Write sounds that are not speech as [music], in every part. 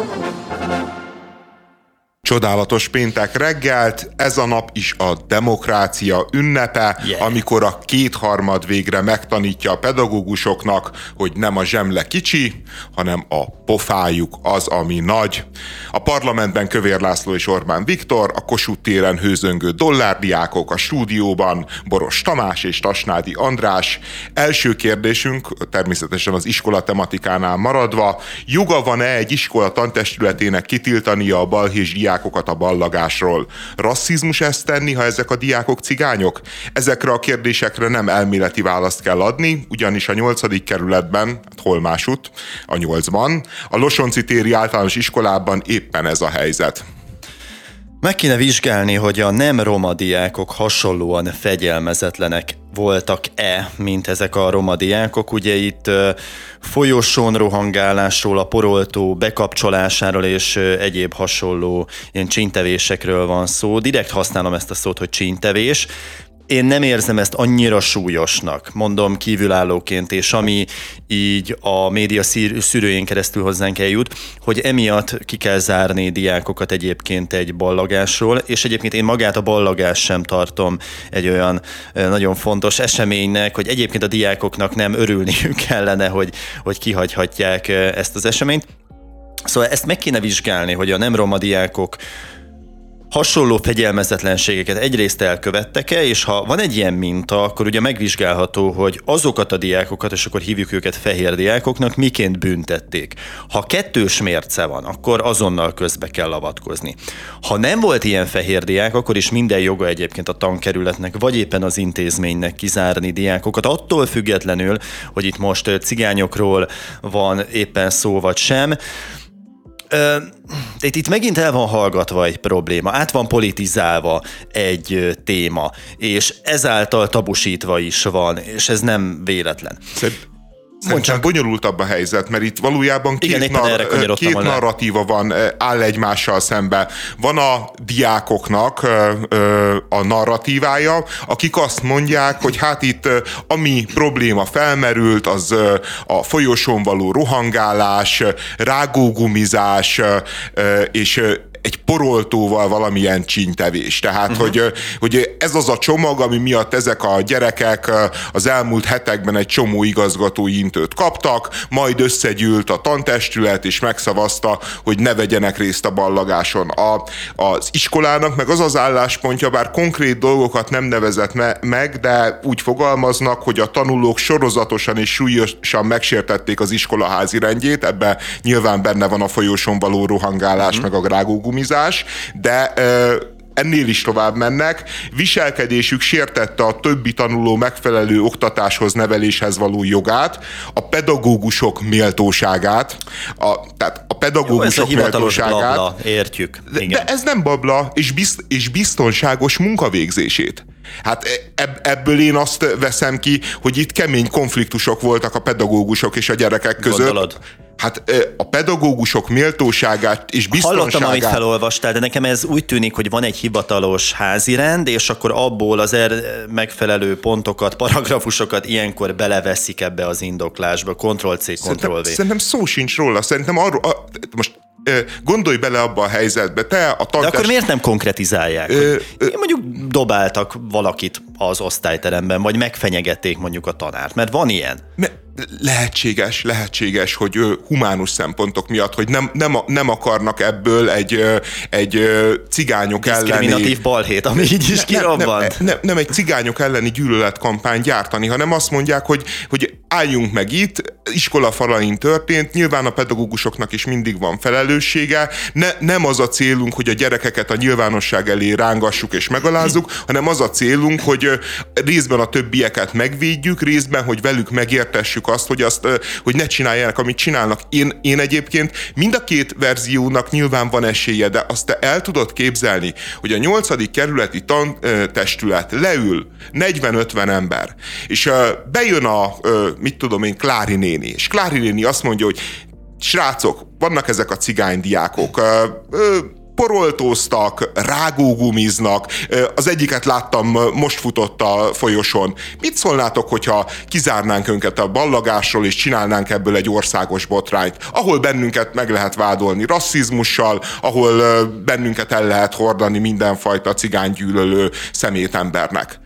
Thank you. Csodálatos péntek reggelt, ez a nap is a demokrácia ünnepe, yeah. amikor a kétharmad végre megtanítja a pedagógusoknak, hogy nem a zsemle kicsi, hanem a pofájuk az, ami nagy. A parlamentben Kövér László és Orbán Viktor, a Kossuth téren hőzöngő dollárdiákok, a stúdióban Boros Tamás és Tasnádi András. Első kérdésünk, természetesen az iskola tematikánál maradva, joga van-e egy iskola tantestületének kitiltania a balhés diákokat a ballagásról? Rasszizmus ezt tenni, ha ezek a diákok cigányok? Ezekre a kérdésekre nem elméleti választ kell adni, ugyanis a nyolcadik kerületben, hát hol másút, a nyolcban, a Losonci téri általános iskolában éppen ez a helyzet. Meg kéne vizsgálni, hogy a nem roma diákok hasonlóan fegyelmezetlenek voltak-e, mint ezek a roma diákok. Ugye itt folyosón rohangálásról, a poroltó bekapcsolásáról és egyéb hasonló ilyen csintevésekről van szó. Direkt használom ezt a szót, hogy csintevés, én nem érzem ezt annyira súlyosnak, mondom kívülállóként, és ami így a média szűrőjén keresztül hozzánk eljut, hogy emiatt ki kell zárni diákokat egyébként egy ballagásról, és egyébként én magát a ballagás sem tartom egy olyan nagyon fontos eseménynek, hogy egyébként a diákoknak nem örülniük [laughs] kellene, hogy, hogy kihagyhatják ezt az eseményt. Szóval ezt meg kéne vizsgálni, hogy a nem roma diákok hasonló fegyelmezetlenségeket egyrészt elkövettek-e, és ha van egy ilyen minta, akkor ugye megvizsgálható, hogy azokat a diákokat, és akkor hívjuk őket fehér diákoknak, miként büntették. Ha kettős mérce van, akkor azonnal közbe kell avatkozni. Ha nem volt ilyen fehér diák, akkor is minden joga egyébként a tankerületnek, vagy éppen az intézménynek kizárni diákokat, attól függetlenül, hogy itt most cigányokról van éppen szó vagy sem. Ö, itt, itt megint el van hallgatva egy probléma, át van politizálva egy téma, és ezáltal tabusítva is van, és ez nem véletlen. Szép. Szerintem bonyolultabb a helyzet, mert itt valójában két, Igen, nar- két narratíva van, áll egymással szembe. Van a diákoknak a narratívája, akik azt mondják, hogy hát itt ami probléma felmerült, az a folyosón való rohangálás, rágógumizás és egy poroltóval valamilyen csíntevés. Tehát, uh-huh. hogy, hogy ez az a csomag, ami miatt ezek a gyerekek az elmúlt hetekben egy csomó igazgatói intőt kaptak, majd összegyűlt a tantestület, és megszavazta, hogy ne vegyenek részt a ballagáson. A, az iskolának meg az az álláspontja, bár konkrét dolgokat nem nevezett me- meg, de úgy fogalmaznak, hogy a tanulók sorozatosan és súlyosan megsértették az iskola házi rendjét, ebbe nyilván benne van a folyóson való rohangálás, uh-huh. meg a grágógumizás, gumizás, de ennél is tovább mennek, viselkedésük sértette a többi tanuló megfelelő oktatáshoz, neveléshez való jogát, a pedagógusok méltóságát, a, tehát a pedagógusok Jó, ez a méltóságát. Babla, értjük. Igen. De, ez nem babla, és, bizt, és biztonságos munkavégzését. Hát ebb, ebből én azt veszem ki, hogy itt kemény konfliktusok voltak a pedagógusok és a gyerekek között. Gondolod? Hát a pedagógusok méltóságát és biztonságát... Hallottam, amit felolvastál, de nekem ez úgy tűnik, hogy van egy hivatalos házirend, és akkor abból az er megfelelő pontokat, paragrafusokat ilyenkor beleveszik ebbe az indoklásba. Ctrl-C, Ctrl-V. Szerintem, szerintem szó sincs róla. Szerintem arról, a, most gondolj bele abba a helyzetbe, te a tantest... De akkor miért nem konkretizálják? Ö, ö, mondjuk dobáltak valakit az osztályteremben, vagy megfenyegették mondjuk a tanárt, mert van ilyen. Me- lehetséges, lehetséges, hogy humánus szempontok miatt, hogy nem, nem, nem akarnak ebből egy, egy cigányok elleni... Diszkriminatív balhét, ami így is kirobbant. Nem, nem, nem, egy cigányok elleni gyűlöletkampány gyártani, hanem azt mondják, hogy, hogy álljunk meg itt, iskola falain történt, nyilván a pedagógusoknak is mindig van felelőssége, ne, nem az a célunk, hogy a gyerekeket a nyilvánosság elé rángassuk és megalázzuk, hanem az a célunk, hogy részben a többieket megvédjük, részben, hogy velük megértessük azt, hogy, azt, hogy ne csinálják, amit csinálnak. Én, én egyébként mind a két verziónak nyilván van esélye, de azt te el tudod képzelni, hogy a nyolcadik kerületi tantestület leül 40-50 ember, és bejön a, mit tudom én, Klári néni, és Klári néni azt mondja, hogy srácok, vannak ezek a cigánydiákok, poroltóztak, rágógumiznak, az egyiket láttam, most futott a folyosón. Mit szólnátok, hogyha kizárnánk önket a ballagásról, és csinálnánk ebből egy országos botrányt, ahol bennünket meg lehet vádolni rasszizmussal, ahol bennünket el lehet hordani mindenfajta cigánygyűlölő szemétembernek.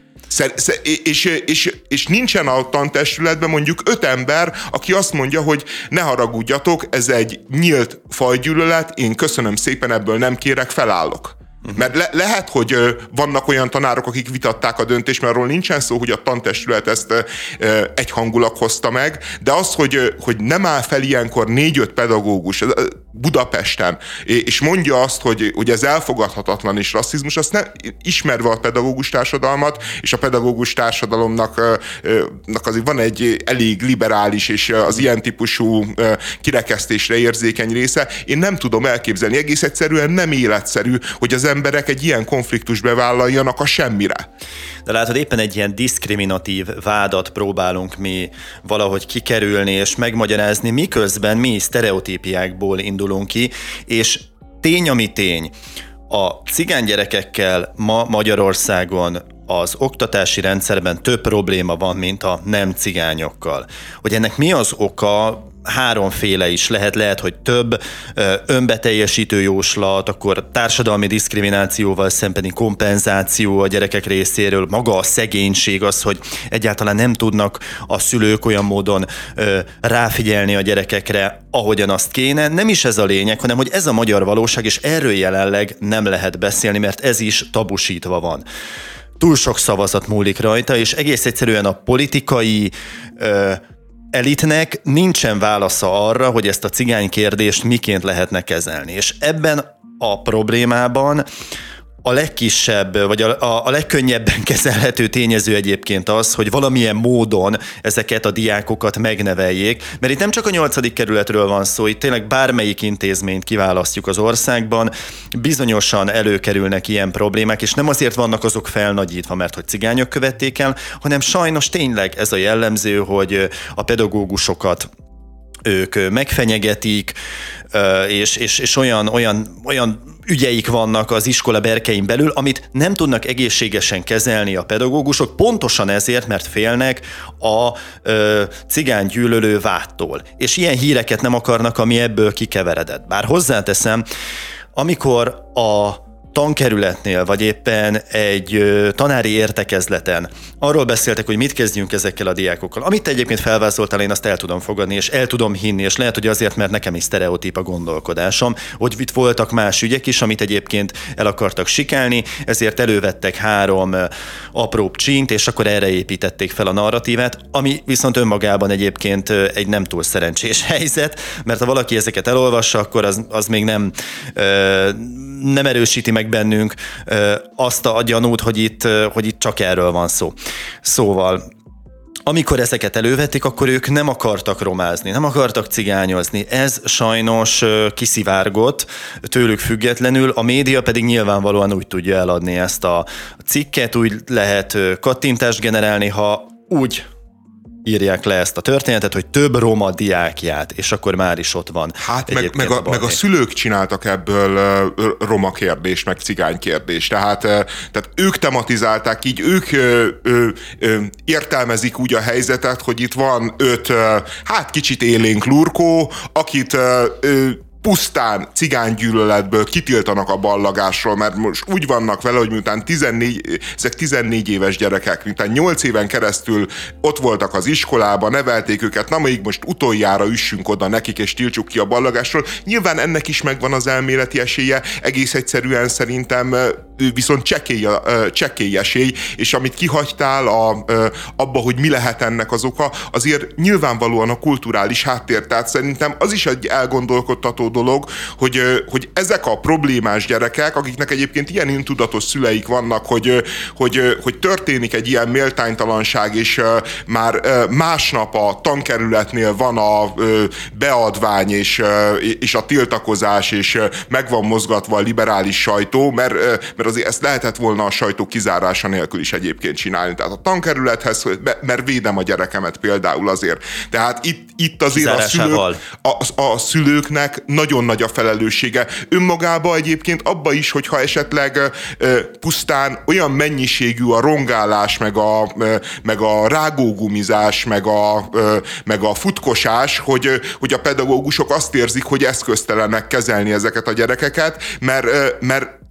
És, és, és nincsen a tantestületben mondjuk öt ember, aki azt mondja, hogy ne haragudjatok, ez egy nyílt fajgyűlölet, én köszönöm szépen, ebből nem kérek, felállok. Uh-huh. Mert le, lehet, hogy ö, vannak olyan tanárok, akik vitatták a döntést, mert arról nincsen szó, hogy a tantestület ezt ö, egyhangulag hozta meg, de az, hogy, ö, hogy nem áll fel ilyenkor négy-öt pedagógus ö, Budapesten, és mondja azt, hogy, hogy ez elfogadhatatlan és rasszizmus, azt ne, ismerve a pedagógus társadalmat, és a pedagógus társadalomnak azért van egy elég liberális és az ilyen típusú kirekesztésre érzékeny része, én nem tudom elképzelni, egész egyszerűen nem életszerű, hogy az emberek egy ilyen konfliktus bevállaljanak a semmire. De látod, éppen egy ilyen diszkriminatív vádat próbálunk mi valahogy kikerülni és megmagyarázni, miközben mi sztereotípiákból indulunk ki, és tény, ami tény, a cigány gyerekekkel ma Magyarországon az oktatási rendszerben több probléma van, mint a nem cigányokkal. Hogy ennek mi az oka, háromféle is lehet, lehet, hogy több önbeteljesítő jóslat, akkor társadalmi diszkriminációval szembeni kompenzáció a gyerekek részéről, maga a szegénység, az, hogy egyáltalán nem tudnak a szülők olyan módon ráfigyelni a gyerekekre, ahogyan azt kéne. Nem is ez a lényeg, hanem hogy ez a magyar valóság, és erről jelenleg nem lehet beszélni, mert ez is tabusítva van túl sok szavazat múlik rajta, és egész egyszerűen a politikai ö, elitnek nincsen válasza arra, hogy ezt a cigány kérdést miként lehetne kezelni. És ebben a problémában a legkisebb, vagy a, a, a legkönnyebben [laughs] kezelhető tényező egyébként az, hogy valamilyen módon ezeket a diákokat megneveljék, mert itt nem csak a nyolcadik kerületről van szó, itt tényleg bármelyik intézményt kiválasztjuk az országban, bizonyosan előkerülnek ilyen problémák, és nem azért vannak azok felnagyítva, mert hogy cigányok követték el, hanem sajnos tényleg ez a jellemző, hogy a pedagógusokat ők megfenyegetik, és, és, és olyan, olyan, olyan ügyeik vannak az iskola berkein belül, amit nem tudnak egészségesen kezelni a pedagógusok, pontosan ezért, mert félnek a ö, cigány gyűlölő vádtól. És ilyen híreket nem akarnak, ami ebből kikeveredett. Bár hozzáteszem, amikor a tankerületnél, vagy éppen egy tanári értekezleten arról beszéltek, hogy mit kezdjünk ezekkel a diákokkal. Amit egyébként felvázoltál, én azt el tudom fogadni, és el tudom hinni, és lehet, hogy azért, mert nekem is sztereotíp a gondolkodásom, hogy itt voltak más ügyek is, amit egyébként el akartak sikálni, ezért elővettek három apróbb csínt, és akkor erre építették fel a narratívát, ami viszont önmagában egyébként egy nem túl szerencsés [laughs] helyzet, mert ha valaki ezeket elolvassa, akkor az, az még nem, nem erősíti meg bennünk azt a gyanút, hogy itt, hogy itt csak erről van szó. Szóval amikor ezeket elővették, akkor ők nem akartak romázni, nem akartak cigányozni. Ez sajnos kiszivárgott tőlük függetlenül, a média pedig nyilvánvalóan úgy tudja eladni ezt a cikket, úgy lehet kattintást generálni, ha úgy írják le ezt a történetet, hogy több roma diákját, és akkor már is ott van. Hát meg, meg, a, a meg a szülők csináltak ebből uh, roma kérdés, meg cigány kérdés. Tehát, uh, tehát ők tematizálták így, ők uh, uh, értelmezik úgy a helyzetet, hogy itt van öt, uh, hát kicsit élénk lurkó, akit uh, pusztán cigánygyűlöletből kitiltanak a ballagásról, mert most úgy vannak vele, hogy miután 14, ezek 14 éves gyerekek, miután 8 éven keresztül ott voltak az iskolában, nevelték őket, na még most utoljára üssünk oda nekik, és tiltsuk ki a ballagásról. Nyilván ennek is megvan az elméleti esélye, egész egyszerűen szerintem viszont csekély, csekély esély, és amit kihagytál a, abba, hogy mi lehet ennek az oka, azért nyilvánvalóan a kulturális háttér, tehát szerintem az is egy elgondolkodtató dolog, hogy, hogy ezek a problémás gyerekek, akiknek egyébként ilyen intudatos szüleik vannak, hogy, hogy, hogy történik egy ilyen méltánytalanság, és már másnap a tankerületnél van a beadvány és, és a tiltakozás, és meg van mozgatva a liberális sajtó, mert, mert azért ezt lehetett volna a sajtó kizárása nélkül is egyébként csinálni. Tehát a tankerülethez, mert védem a gyerekemet például azért. Tehát itt, itt azért a, szülők, a, a szülőknek nagyon nagy a felelőssége. Önmagába egyébként abba is, hogyha esetleg pusztán olyan mennyiségű a rongálás, meg a, meg a rágógumizás, meg a, meg a futkosás, hogy, hogy a pedagógusok azt érzik, hogy eszköztelenek kezelni ezeket a gyerekeket, mert, mert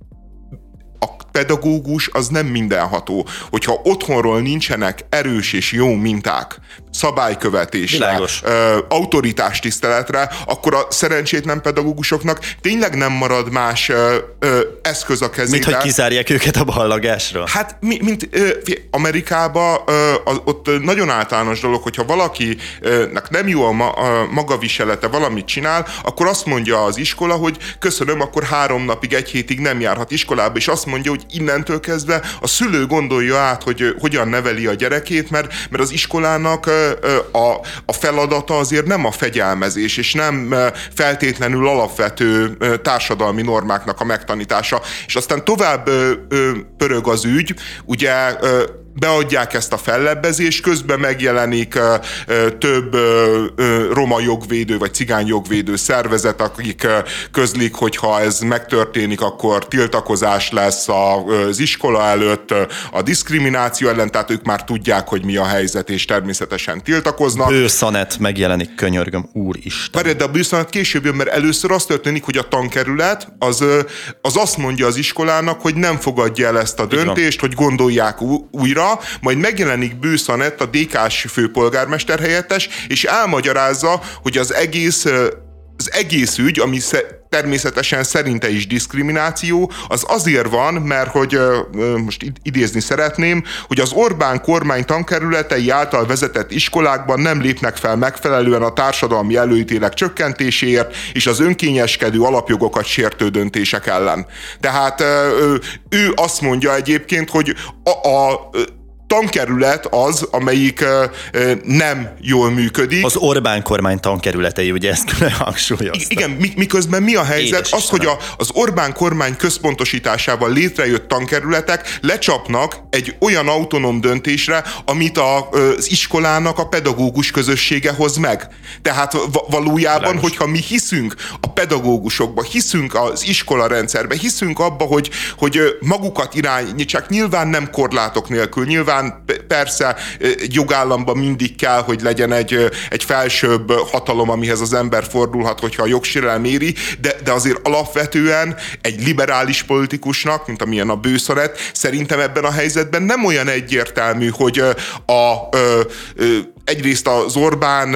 pedagógus az nem mindenható. Hogyha otthonról nincsenek erős és jó minták, szabálykövetésre, ö, autoritás tiszteletre, akkor a szerencsétlen pedagógusoknak tényleg nem marad más ö, ö, eszköz a kezében. Mint hogy kizárják őket a ballagásra. Hát, mi, mint ö, Amerikában ö, ott nagyon általános dolog, hogyha valakinek nem jó a, ma, a magaviselete, valamit csinál, akkor azt mondja az iskola, hogy köszönöm, akkor három napig, egy hétig nem járhat iskolába, és azt mondja, hogy hogy innentől kezdve a szülő gondolja át, hogy hogyan neveli a gyerekét, mert, mert az iskolának a, a feladata azért nem a fegyelmezés, és nem feltétlenül alapvető társadalmi normáknak a megtanítása. És aztán tovább pörög az ügy, ugye beadják ezt a fellebbezést, közben megjelenik több roma jogvédő vagy cigány jogvédő szervezet, akik közlik, hogy ha ez megtörténik, akkor tiltakozás lesz az iskola előtt a diszkrimináció ellen, tehát ők már tudják, hogy mi a helyzet, és természetesen tiltakoznak. Bőszanet megjelenik, könyörgöm, úristen. Várj, de a bőszanet később jön, mert először az történik, hogy a tankerület az, az azt mondja az iskolának, hogy nem fogadja el ezt a döntést, hogy gondolják újra, újra, majd megjelenik Bőszanett, a DK-s főpolgármester helyettes, és elmagyarázza, hogy az egész az egész ügy, ami természetesen szerinte is diszkrimináció, az azért van, mert hogy most idézni szeretném, hogy az Orbán kormány tankerületei által vezetett iskolákban nem lépnek fel megfelelően a társadalmi előítélek csökkentéséért és az önkényeskedő alapjogokat sértő döntések ellen. Tehát ő azt mondja egyébként, hogy a, a tankerület az, amelyik nem jól működik. Az Orbán kormány tankerületei, ugye ezt külön hangsúlyoztam. Igen, miközben mi a helyzet? Édes az, hogy a, az Orbán kormány központosításával létrejött tankerületek lecsapnak egy olyan autonóm döntésre, amit a, az iskolának a pedagógus közössége hoz meg. Tehát valójában, Lágos. hogyha mi hiszünk a pedagógusokba, hiszünk az iskola rendszerbe, hiszünk abba, hogy, hogy magukat irányítsák, nyilván nem korlátok nélkül, nyilván nyilván persze jogállamban mindig kell, hogy legyen egy, egy felsőbb hatalom, amihez az ember fordulhat, hogyha a jogsérelem éri, de, de azért alapvetően egy liberális politikusnak, mint amilyen a bőszaret, szerintem ebben a helyzetben nem olyan egyértelmű, hogy a, a, a egyrészt az Orbán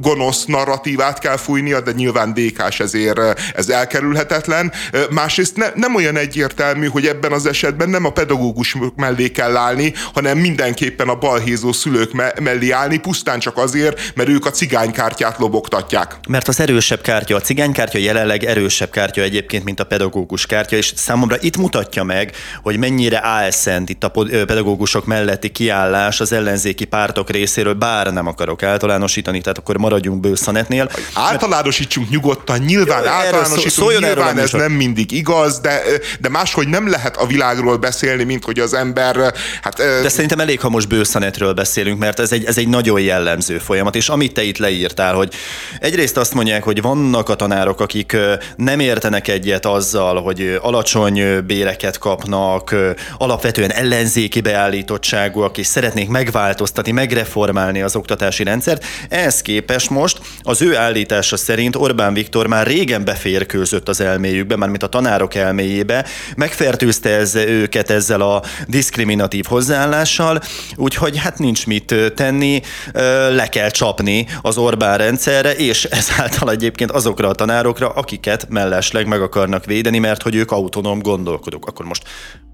gonosz narratívát kell fújnia, de nyilván DK-s ezért ez elkerülhetetlen. Másrészt ne, nem olyan egyértelmű, hogy ebben az esetben nem a pedagógus mellé kell állni, hanem mindenképpen a balhézó szülők me- mellé állni, pusztán csak azért, mert ők a cigánykártyát lobogtatják. Mert az erősebb kártya, a cigánykártya jelenleg erősebb kártya egyébként, mint a pedagógus kártya, és számomra itt mutatja meg, hogy mennyire álszent itt a pedagógusok melletti kiállás az ellenzéki pártok részéről, erről bár nem akarok általánosítani, tehát akkor maradjunk bőszanetnél. Általánosítsunk nyugodtan, nyilván általánosítunk, nyilván ez nem mindig igaz, de, de máshogy nem lehet a világról beszélni, mint hogy az ember... Hát, de szerintem elég, ha most bőszanetről beszélünk, mert ez egy, ez egy nagyon jellemző folyamat, és amit te itt leírtál, hogy egyrészt azt mondják, hogy vannak a tanárok, akik nem értenek egyet azzal, hogy alacsony béreket kapnak, alapvetően ellenzéki beállítottságúak, és szeretnék megváltoztatni, megreformálni reformálni az oktatási rendszert. Ehhez képest most az ő állítása szerint Orbán Viktor már régen beférkőzött az elméjükbe, már mint a tanárok elméjébe, megfertőzte ez, őket ezzel a diszkriminatív hozzáállással, úgyhogy hát nincs mit tenni, le kell csapni az Orbán rendszerre, és ezáltal egyébként azokra a tanárokra, akiket mellesleg meg akarnak védeni, mert hogy ők autonóm gondolkodók. Akkor most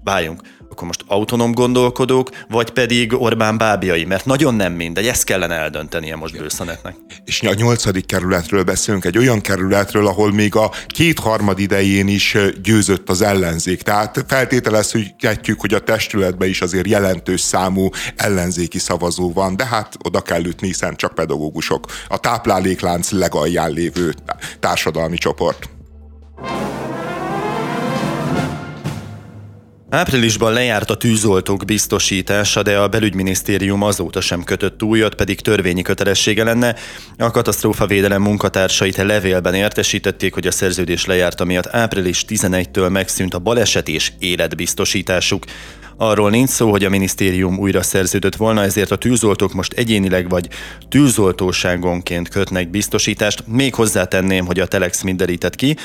váljunk. Akkor most autonóm gondolkodók, vagy pedig Orbán bábjai, mert nagyon nem mindegy, ezt kellene eldöntenie most Bőszanetnek. És a nyolcadik kerületről beszélünk, egy olyan kerületről, ahol még a kétharmad idején is győzött az ellenzék. Tehát feltételezhetjük, hogy a testületben is azért jelentős számú ellenzéki szavazó van, de hát oda kell ütni, hiszen csak pedagógusok. A tápláléklánc legalján lévő társadalmi csoport. Áprilisban lejárt a tűzoltók biztosítása, de a belügyminisztérium azóta sem kötött újat, pedig törvényi kötelessége lenne. A katasztrófavédelem munkatársait levélben értesítették, hogy a szerződés lejárta miatt április 11-től megszűnt a baleset és életbiztosításuk. Arról nincs szó, hogy a minisztérium újra szerződött volna, ezért a tűzoltók most egyénileg vagy tűzoltóságonként kötnek biztosítást. Még hozzátenném, hogy a Telex mindenített ki,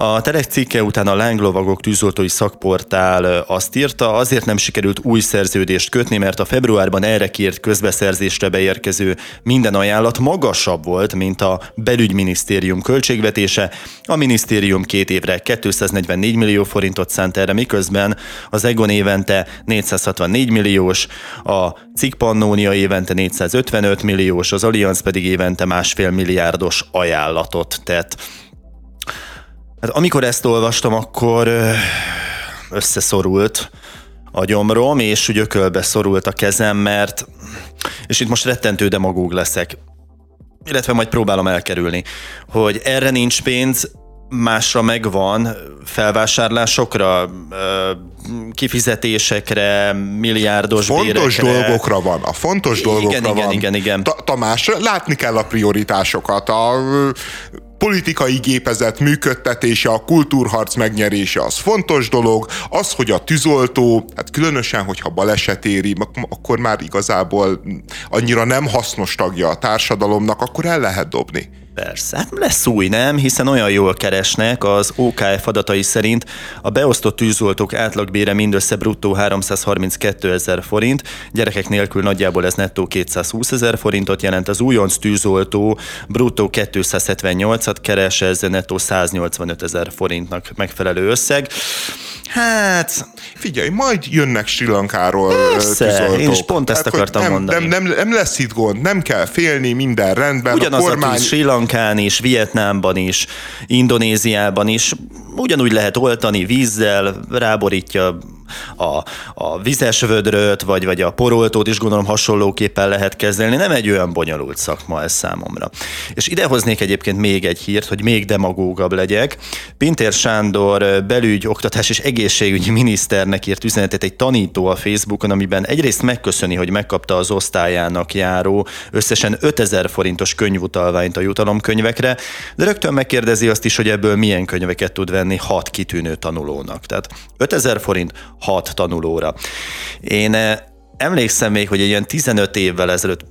a Telex cikke után a Lánglovagok tűzoltói szakportál azt írta, azért nem sikerült új szerződést kötni, mert a februárban erre kért közbeszerzésre beérkező minden ajánlat magasabb volt, mint a belügyminisztérium költségvetése. A minisztérium két évre 244 millió forintot szánt erre, miközben az Egon évente 464 milliós, a Cikk Pannonia évente 455 milliós, az Allianz pedig évente másfél milliárdos ajánlatot tett. Hát amikor ezt olvastam, akkor összeszorult a gyomrom, és úgy ökölbe szorult a kezem, mert, és itt most rettentő demagóg leszek, illetve majd próbálom elkerülni, hogy erre nincs pénz, másra megvan, felvásárlásokra, kifizetésekre, milliárdos Fontos bérekre. dolgokra van, a fontos dolgokra igen, van. Igen, igen, igen. Tamás, látni kell a prioritásokat, a politikai gépezet működtetése, a kultúrharc megnyerése az fontos dolog, az, hogy a tűzoltó, hát különösen, hogyha baleset éri, akkor már igazából annyira nem hasznos tagja a társadalomnak, akkor el lehet dobni. Persze, hát lesz új, nem? Hiszen olyan jól keresnek, az OKF adatai szerint a beosztott tűzoltók átlagbére mindössze bruttó 332 ezer forint, gyerekek nélkül nagyjából ez nettó 220 ezer forintot jelent, az újonc tűzoltó bruttó 278-at keres, ez nettó 185 ezer forintnak megfelelő összeg. Hát... Figyelj, majd jönnek Sri Lankáról Persze, én is pont ezt hát, akartam nem, mondani. Nem, nem, nem lesz itt gond, nem kell félni, minden rendben. Ugyanaz a, kormány... a tűz Sri Lankán is, Vietnámban is, Indonéziában is, ugyanúgy lehet oltani vízzel, ráborítja a, a vizes vödröt, vagy, vagy a poroltót is gondolom hasonlóképpen lehet kezelni. Nem egy olyan bonyolult szakma ez számomra. És idehoznék egyébként még egy hírt, hogy még demagógabb legyek. Pintér Sándor belügy, oktatás és egészségügyi miniszternek írt üzenetet egy tanító a Facebookon, amiben egyrészt megköszöni, hogy megkapta az osztályának járó összesen 5000 forintos könyvutalványt a jutalomkönyvekre, de rögtön megkérdezi azt is, hogy ebből milyen könyveket tud venni hat kitűnő tanulónak. Tehát 5000 forint hat tanulóra. Én eh, emlékszem még, hogy egy ilyen 15 évvel ezelőtt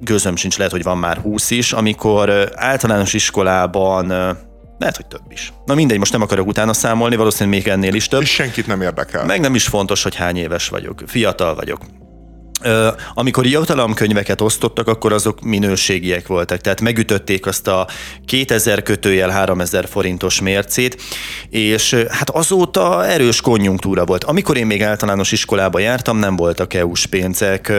gőzöm sincs, lehet, hogy van már 20 is, amikor eh, általános iskolában eh, lehet, hogy több is. Na mindegy, most nem akarok utána számolni, valószínűleg még ennél is több. És senkit nem érdekel. Meg nem is fontos, hogy hány éves vagyok. Fiatal vagyok amikor jutalomkönyveket osztottak, akkor azok minőségiek voltak, tehát megütötték azt a 2000 kötőjel 3000 forintos mércét, és hát azóta erős konjunktúra volt. Amikor én még általános iskolába jártam, nem voltak EU-s pénzek,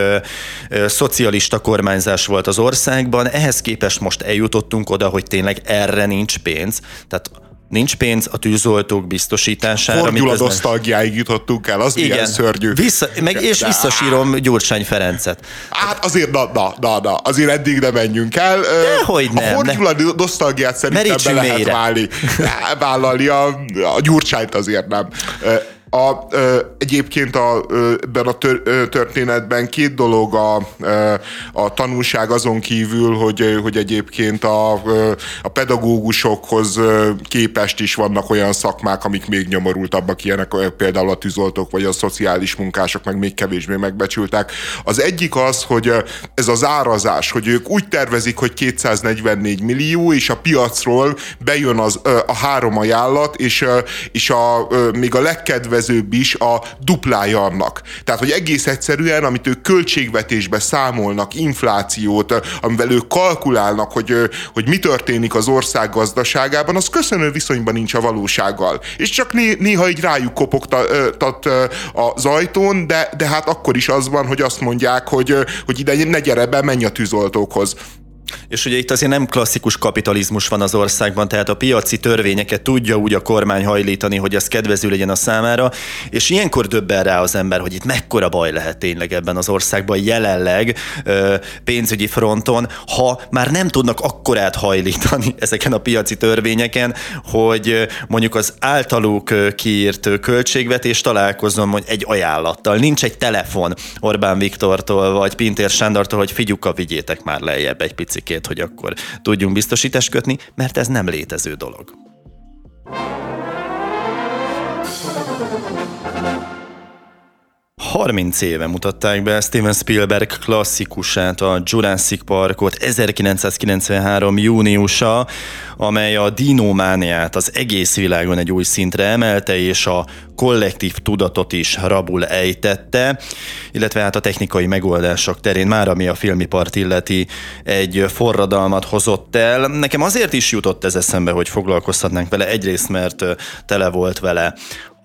szocialista kormányzás volt az országban, ehhez képest most eljutottunk oda, hogy tényleg erre nincs pénz, tehát Nincs pénz a tűzoltók biztosítására. Fordul a nosztalgiáig jutottunk el, az Igen. szörnyű. Vissza, meg, és visszasírom Gyurcsány Ferencet. Hát azért, na, na, na, na azért eddig ne menjünk el. Dehogy nem. A fordul a nosztalgiát szerintem be lehet válni, vállalni, a, a Gyurcsányt azért nem. A, ö, egyébként a, ö, ebben a tör, ö, történetben két dolog a, ö, a tanulság azon kívül, hogy, hogy egyébként a, ö, a pedagógusokhoz képest is vannak olyan szakmák, amik még nyomorultabbak, ilyenek például a tűzoltók vagy a szociális munkások, meg még kevésbé megbecsültek. Az egyik az, hogy ez az árazás, hogy ők úgy tervezik, hogy 244 millió, és a piacról bejön az, a három ajánlat, és, és a, még a legkedvezőbb kedvezőbb is a duplája annak. Tehát, hogy egész egyszerűen, amit ők költségvetésbe számolnak, inflációt, amivel ők kalkulálnak, hogy, hogy mi történik az ország gazdaságában, az köszönő viszonyban nincs a valósággal. És csak néha így rájuk kopogtat az ajtón, de, de hát akkor is az van, hogy azt mondják, hogy, hogy ide ne gyere be, menj a tűzoltókhoz. És ugye itt azért nem klasszikus kapitalizmus van az országban, tehát a piaci törvényeket tudja úgy a kormány hajlítani, hogy ez kedvező legyen a számára, és ilyenkor döbben rá az ember, hogy itt mekkora baj lehet tényleg ebben az országban jelenleg pénzügyi fronton, ha már nem tudnak akkorát hajlítani [laughs] ezeken a piaci törvényeken, hogy mondjuk az általuk kiírt költségvetés találkozom hogy egy ajánlattal. Nincs egy telefon Orbán Viktortól vagy Pintér Sándortól, hogy figyuka vigyétek már lejjebb egy picit picikét, hogy akkor tudjunk biztosítást kötni, mert ez nem létező dolog. 30 éve mutatták be Steven Spielberg klasszikusát, a Jurassic Parkot 1993. júniusa, amely a dinomániát az egész világon egy új szintre emelte, és a kollektív tudatot is rabul ejtette, illetve hát a technikai megoldások terén már, ami a filmipart illeti, egy forradalmat hozott el. Nekem azért is jutott ez eszembe, hogy foglalkoztatnánk vele, egyrészt mert tele volt vele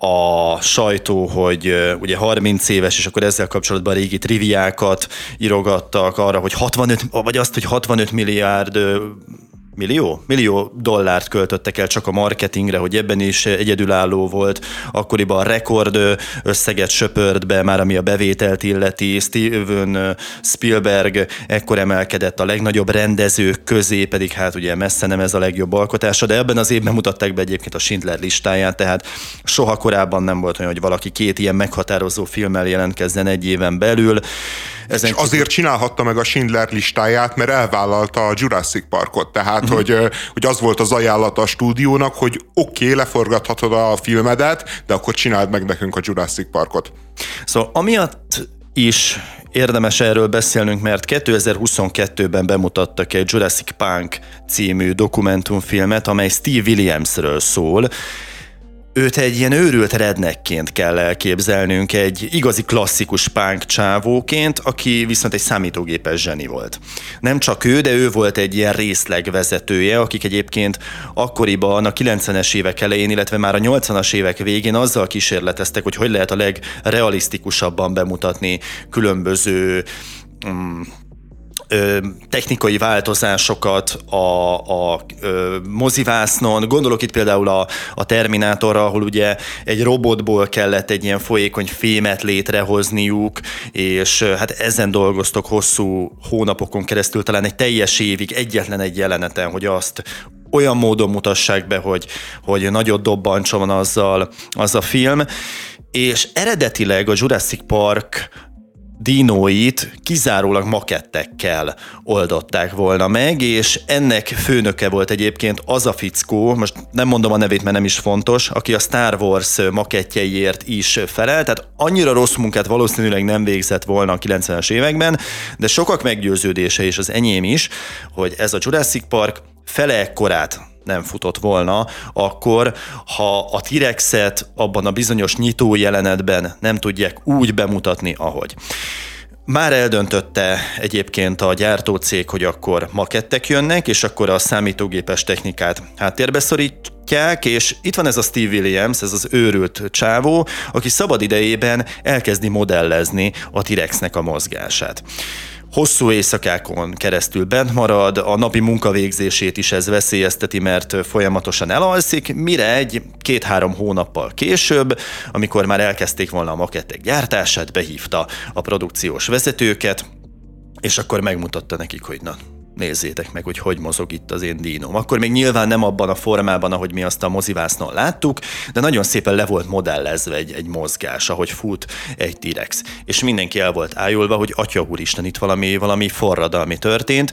a sajtó, hogy ugye 30 éves, és akkor ezzel kapcsolatban régi triviákat írogattak arra, hogy 65, vagy azt, hogy 65 milliárd millió? Millió dollárt költöttek el csak a marketingre, hogy ebben is egyedülálló volt. Akkoriban rekord összeget söpört be, már ami a bevételt illeti. Steven Spielberg ekkor emelkedett a legnagyobb rendezők közé, pedig hát ugye messze nem ez a legjobb alkotása, de ebben az évben mutatták be egyébként a Schindler listáját, tehát soha korábban nem volt olyan, hogy valaki két ilyen meghatározó filmmel jelentkezzen egy éven belül. Ezen és azért csinálhatta meg a Schindler listáját, mert elvállalta a Jurassic Parkot, tehát uh-huh. hogy, hogy az volt az ajánlata a stúdiónak, hogy oké, okay, leforgathatod a filmedet, de akkor csináld meg nekünk a Jurassic Parkot. Szóval amiatt is érdemes erről beszélnünk, mert 2022-ben bemutattak egy Jurassic Park című dokumentumfilmet, amely Steve Williamsről szól, Őt egy ilyen őrült redneckként kell elképzelnünk, egy igazi klasszikus punk csávóként, aki viszont egy számítógépes zseni volt. Nem csak ő, de ő volt egy ilyen részlegvezetője, akik egyébként akkoriban a 90-es évek elején, illetve már a 80-as évek végén azzal kísérleteztek, hogy hogy lehet a legrealisztikusabban bemutatni különböző ö, technikai változásokat a, a mozivásznon. Gondolok itt például a, a Terminátorra, ahol ugye egy robotból kellett egy ilyen folyékony fémet létrehozniuk, és hát ezen dolgoztok hosszú hónapokon keresztül, talán egy teljes évig egyetlen egy jeleneten, hogy azt olyan módon mutassák be, hogy, hogy nagyot dobbancson azzal az a film. És eredetileg a Jurassic Park dinóit kizárólag makettekkel oldották volna meg, és ennek főnöke volt egyébként az a fickó, most nem mondom a nevét, mert nem is fontos, aki a Star Wars makettjeiért is felel, tehát annyira rossz munkát valószínűleg nem végzett volna a 90-es években, de sokak meggyőződése, és az enyém is, hogy ez a Jurassic Park fele ekkorát nem futott volna, akkor ha a T-Rexet abban a bizonyos nyitó jelenetben nem tudják úgy bemutatni, ahogy. Már eldöntötte egyébként a gyártócég, hogy akkor makettek jönnek, és akkor a számítógépes technikát háttérbe szorítják, és itt van ez a Steve Williams, ez az őrült csávó, aki szabad idejében elkezdi modellezni a T-Rexnek a mozgását hosszú éjszakákon keresztül bent marad, a napi munkavégzését is ez veszélyezteti, mert folyamatosan elalszik, mire egy két-három hónappal később, amikor már elkezdték volna a makettek gyártását, behívta a produkciós vezetőket, és akkor megmutatta nekik, hogy na, nézzétek meg, hogy hogy mozog itt az én dínom. Akkor még nyilván nem abban a formában, ahogy mi azt a mozivásznon láttuk, de nagyon szépen le volt modellezve egy, egy mozgás, ahogy fut egy T-rex. És mindenki el volt ájulva, hogy atya úristen, itt valami, valami forradalmi történt.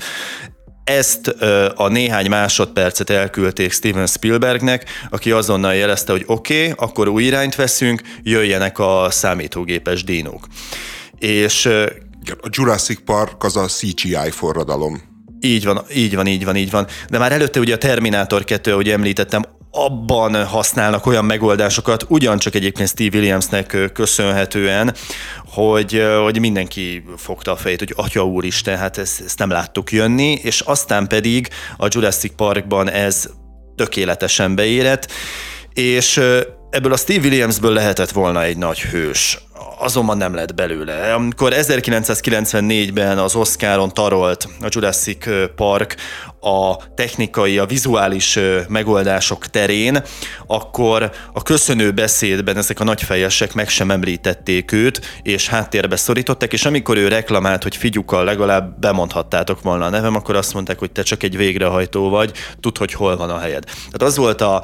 Ezt a néhány másodpercet elküldték Steven Spielbergnek, aki azonnal jelezte, hogy oké, okay, akkor új irányt veszünk, jöjjenek a számítógépes dinók. És a Jurassic Park az a CGI forradalom. Így van, így van, így van, így van. De már előtte ugye a Terminator 2, ahogy említettem, abban használnak olyan megoldásokat, ugyancsak egyébként Steve Williamsnek köszönhetően, hogy, hogy mindenki fogta a fejét, hogy atya úristen, hát ezt, ezt nem láttuk jönni, és aztán pedig a Jurassic Parkban ez tökéletesen beérett, és ebből a Steve Williamsből lehetett volna egy nagy hős azonban nem lett belőle. Amikor 1994-ben az Oscaron tarolt a Jurassic Park a technikai, a vizuális megoldások terén, akkor a köszönő beszédben ezek a nagyfejesek meg sem említették őt, és háttérbe szorították, és amikor ő reklamált, hogy figyukkal legalább bemondhattátok volna a nevem, akkor azt mondták, hogy te csak egy végrehajtó vagy, tudd, hogy hol van a helyed. Tehát az volt a,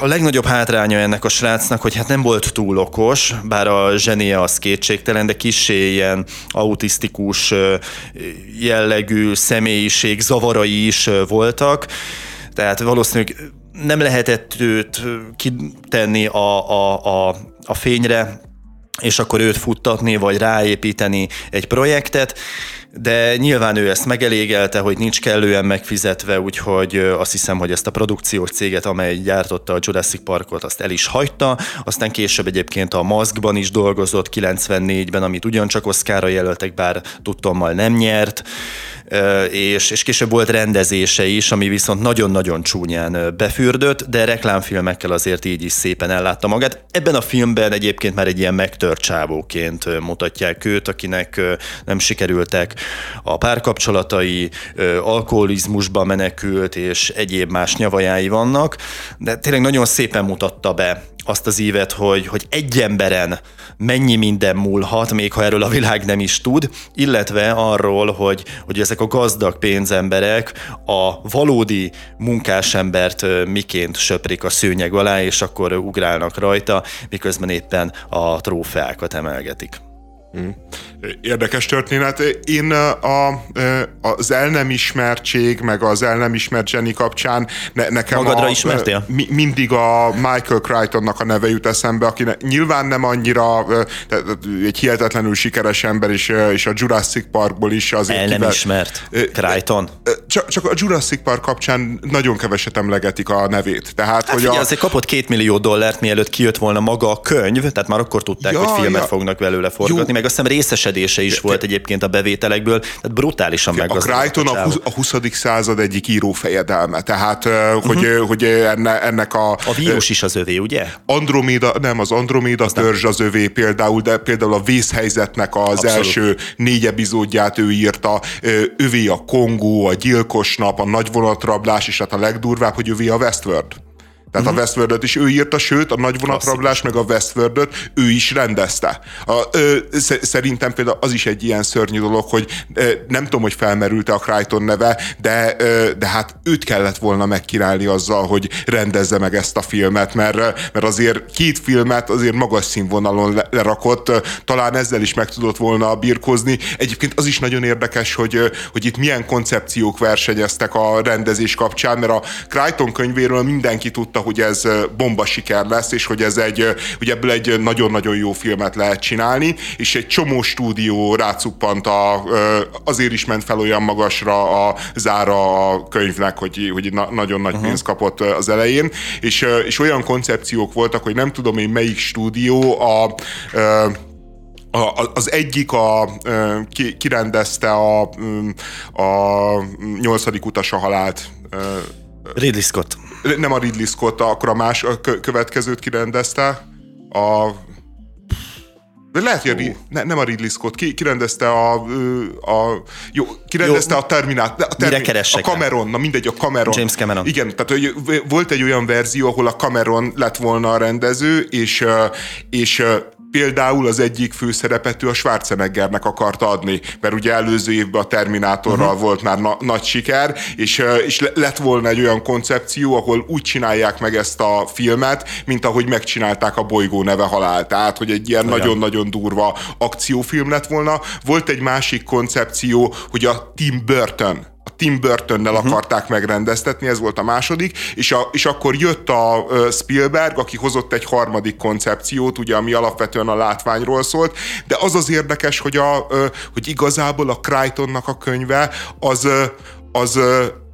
a legnagyobb hátránya ennek a srácnak, hogy hát nem volt túl okos, bár a zsenie az kétségtelen, de kissé ilyen autisztikus jellegű személyiség zavarai is voltak, tehát valószínűleg nem lehetett őt kitenni a, a, a, a fényre, és akkor őt futtatni, vagy ráépíteni egy projektet, de nyilván ő ezt megelégelte, hogy nincs kellően megfizetve, úgyhogy azt hiszem, hogy ezt a produkciós céget, amely gyártotta a Jurassic Parkot, azt el is hagyta. Aztán később egyébként a Maskban is dolgozott 94-ben, amit ugyancsak Oscarra jelöltek, bár tudtommal nem nyert és, és később volt rendezése is, ami viszont nagyon-nagyon csúnyán befürdött, de reklámfilmekkel azért így is szépen ellátta magát. Ebben a filmben egyébként már egy ilyen megtört csávóként mutatják őt, akinek nem sikerültek a párkapcsolatai, alkoholizmusba menekült, és egyéb más nyavajái vannak, de tényleg nagyon szépen mutatta be azt az ívet, hogy, hogy egy emberen mennyi minden múlhat, még ha erről a világ nem is tud, illetve arról, hogy, hogy ezek a gazdag pénzemberek a valódi munkásembert miként söprik a szőnyeg alá, és akkor ugrálnak rajta, miközben éppen a trófeákat emelgetik. Hmm. Érdekes történet. Én a, az el nem ismertség, meg az el nem ismert Jenny kapcsán ne, nekem Magadra a, ismertél? Mi, mindig a Michael Crichtonnak a neve jut eszembe, aki nyilván nem annyira egy hihetetlenül sikeres ember, és, és a Jurassic Parkból is az. El nem kivel, ismert Crichton? Csak, csak a Jurassic Park kapcsán nagyon keveset emlegetik a nevét. Tehát, hát hogy figyelj, a... azért kapott két millió dollárt, mielőtt kijött volna maga a könyv, tehát már akkor tudták, ja, hogy filmet ja. fognak belőle forgatni, Jó. meg azt hiszem részesedése is volt egyébként a bevételekből, tehát brutálisan meg. A Crichton a, a 20. század egyik írófejedelme, tehát uh-huh. hogy, hogy enne, ennek a... A vírus is az övé, ugye? Andromeda, nem, az Andromeda törzs az övé például, de például a vészhelyzetnek az Abszolút. első négy epizódját ő írta, övé a Kongó, a gyilkos nap, a nagyvonatrablás, és hát a legdurvább, hogy övé a Westworld. Tehát uh-huh. a mhm. westworld is ő írta, sőt, a nagy vonatrablás meg a westworld ő is rendezte. A, ö, szerintem például az is egy ilyen szörnyű dolog, hogy ö, nem tudom, hogy felmerült-e a Crichton neve, de, ö, de hát őt kellett volna megkirálni azzal, hogy rendezze meg ezt a filmet, mert, mert azért két filmet azért magas színvonalon lerakott, talán ezzel is meg tudott volna birkozni. Egyébként az is nagyon érdekes, hogy, hogy itt milyen koncepciók versenyeztek a rendezés kapcsán, mert a Crichton könyvéről mindenki tudta, hogy ez bomba siker lesz, és hogy ez egy, hogy ebből egy nagyon-nagyon jó filmet lehet csinálni, és egy csomó stúdió rácuppant a, azért is ment fel olyan magasra a zára a könyvnek, hogy, hogy nagyon nagy uh-huh. pénzt kapott az elején, és, és olyan koncepciók voltak, hogy nem tudom én melyik stúdió a, a, az egyik a, ki, kirendezte a, a nyolcadik utasa halált. Ridley Scott nem a Ridley Scott, akkor a más a következőt kirendezte. A de lehet, hogy a, ne, nem a Ridley Scott, ki, kirendezte a, a jó, kirendezte jó, a Terminát, a, termi, a Cameron, na mindegy, a Cameron. James Cameron. Igen, tehát hogy volt egy olyan verzió, ahol a Cameron lett volna a rendező, és, és például az egyik főszerepet ő a Schwarzeneggernek akarta adni, mert ugye előző évben a Terminátorral uh-huh. volt már na- nagy siker, és, és lett volna egy olyan koncepció, ahol úgy csinálják meg ezt a filmet, mint ahogy megcsinálták a bolygó neve halál. Tehát, hogy egy ilyen nagyon-nagyon durva akciófilm lett volna. Volt egy másik koncepció, hogy a Tim Burton Tim Burtonnel uh-huh. akarták megrendeztetni, ez volt a második, és, a, és akkor jött a Spielberg, aki hozott egy harmadik koncepciót, ugye, ami alapvetően a látványról szólt, de az az érdekes, hogy, a, hogy igazából a Crichtonnak a könyve az, az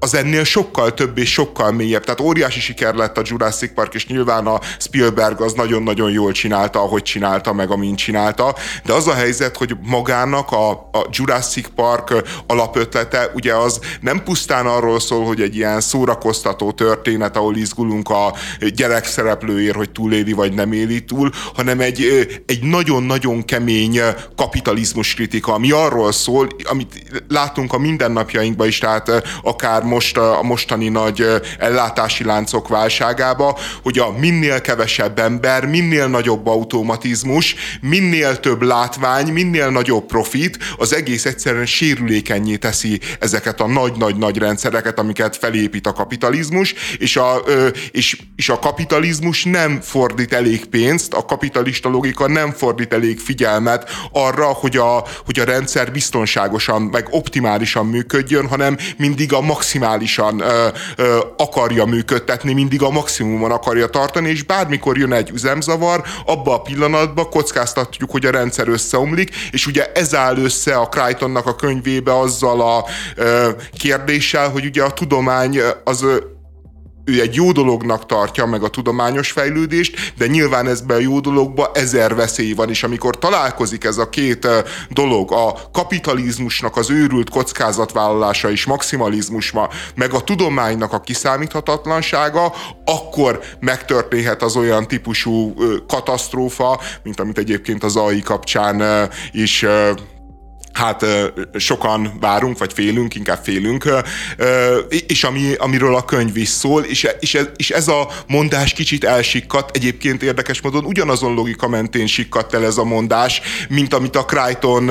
az ennél sokkal több és sokkal mélyebb. Tehát óriási siker lett a Jurassic Park, és nyilván a Spielberg az nagyon-nagyon jól csinálta, ahogy csinálta, meg amint csinálta, de az a helyzet, hogy magának a, a Jurassic Park alapötlete, ugye az nem pusztán arról szól, hogy egy ilyen szórakoztató történet, ahol izgulunk a gyerek szereplőért, hogy túléli vagy nem éli túl, hanem egy, egy nagyon-nagyon kemény kapitalizmus kritika, ami arról szól, amit látunk a mindennapjainkban is, tehát akár most a mostani nagy ellátási láncok válságába, hogy a minél kevesebb ember, minél nagyobb automatizmus, minél több látvány, minél nagyobb profit, az egész egyszerűen sérülékenyé teszi ezeket a nagy-nagy-nagy rendszereket, amiket felépít a kapitalizmus, és a, és, és a kapitalizmus nem fordít elég pénzt, a kapitalista logika nem fordít elég figyelmet arra, hogy a, hogy a rendszer biztonságosan, meg optimálisan működjön, hanem mindig a maximálisan ö, ö, akarja működtetni, mindig a maximumon akarja tartani, és bármikor jön egy üzemzavar, abba a pillanatban kockáztatjuk, hogy a rendszer összeomlik, és ugye ez áll össze a Crichtonnak a könyvébe azzal a ö, kérdéssel, hogy ugye a tudomány az ő egy jó dolognak tartja meg a tudományos fejlődést, de nyilván ezben a jó dologban ezer veszély van, és amikor találkozik ez a két dolog, a kapitalizmusnak az őrült kockázatvállalása és maximalizmusma, meg a tudománynak a kiszámíthatatlansága, akkor megtörténhet az olyan típusú katasztrófa, mint amit egyébként az AI kapcsán is hát sokan várunk, vagy félünk, inkább félünk, és ami, amiről a könyv is szól, és, ez, és ez a mondás kicsit elsikkadt, egyébként érdekes módon ugyanazon logika mentén sikkadt el ez a mondás, mint amit a Crichton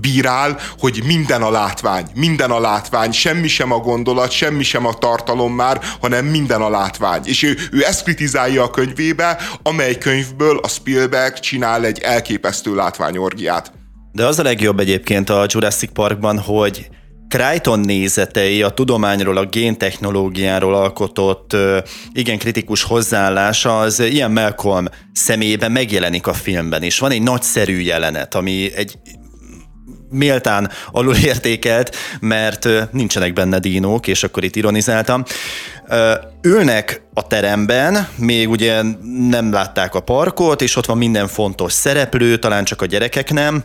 bírál, hogy minden a látvány, minden a látvány, semmi sem a gondolat, semmi sem a tartalom már, hanem minden a látvány. És ő, ő ezt kritizálja a könyvébe, amely könyvből a Spielberg csinál egy elképesztő látványorgiát. De az a legjobb egyébként a Jurassic Parkban, hogy Crichton nézetei, a tudományról, a géntechnológiáról alkotott igen kritikus hozzáállása az ilyen Malcolm személyében megjelenik a filmben, és van egy nagyszerű jelenet, ami egy méltán alulértékelt, mert nincsenek benne dínók, és akkor itt ironizáltam. Ülnek a teremben, még ugye nem látták a parkot, és ott van minden fontos szereplő, talán csak a gyerekek nem,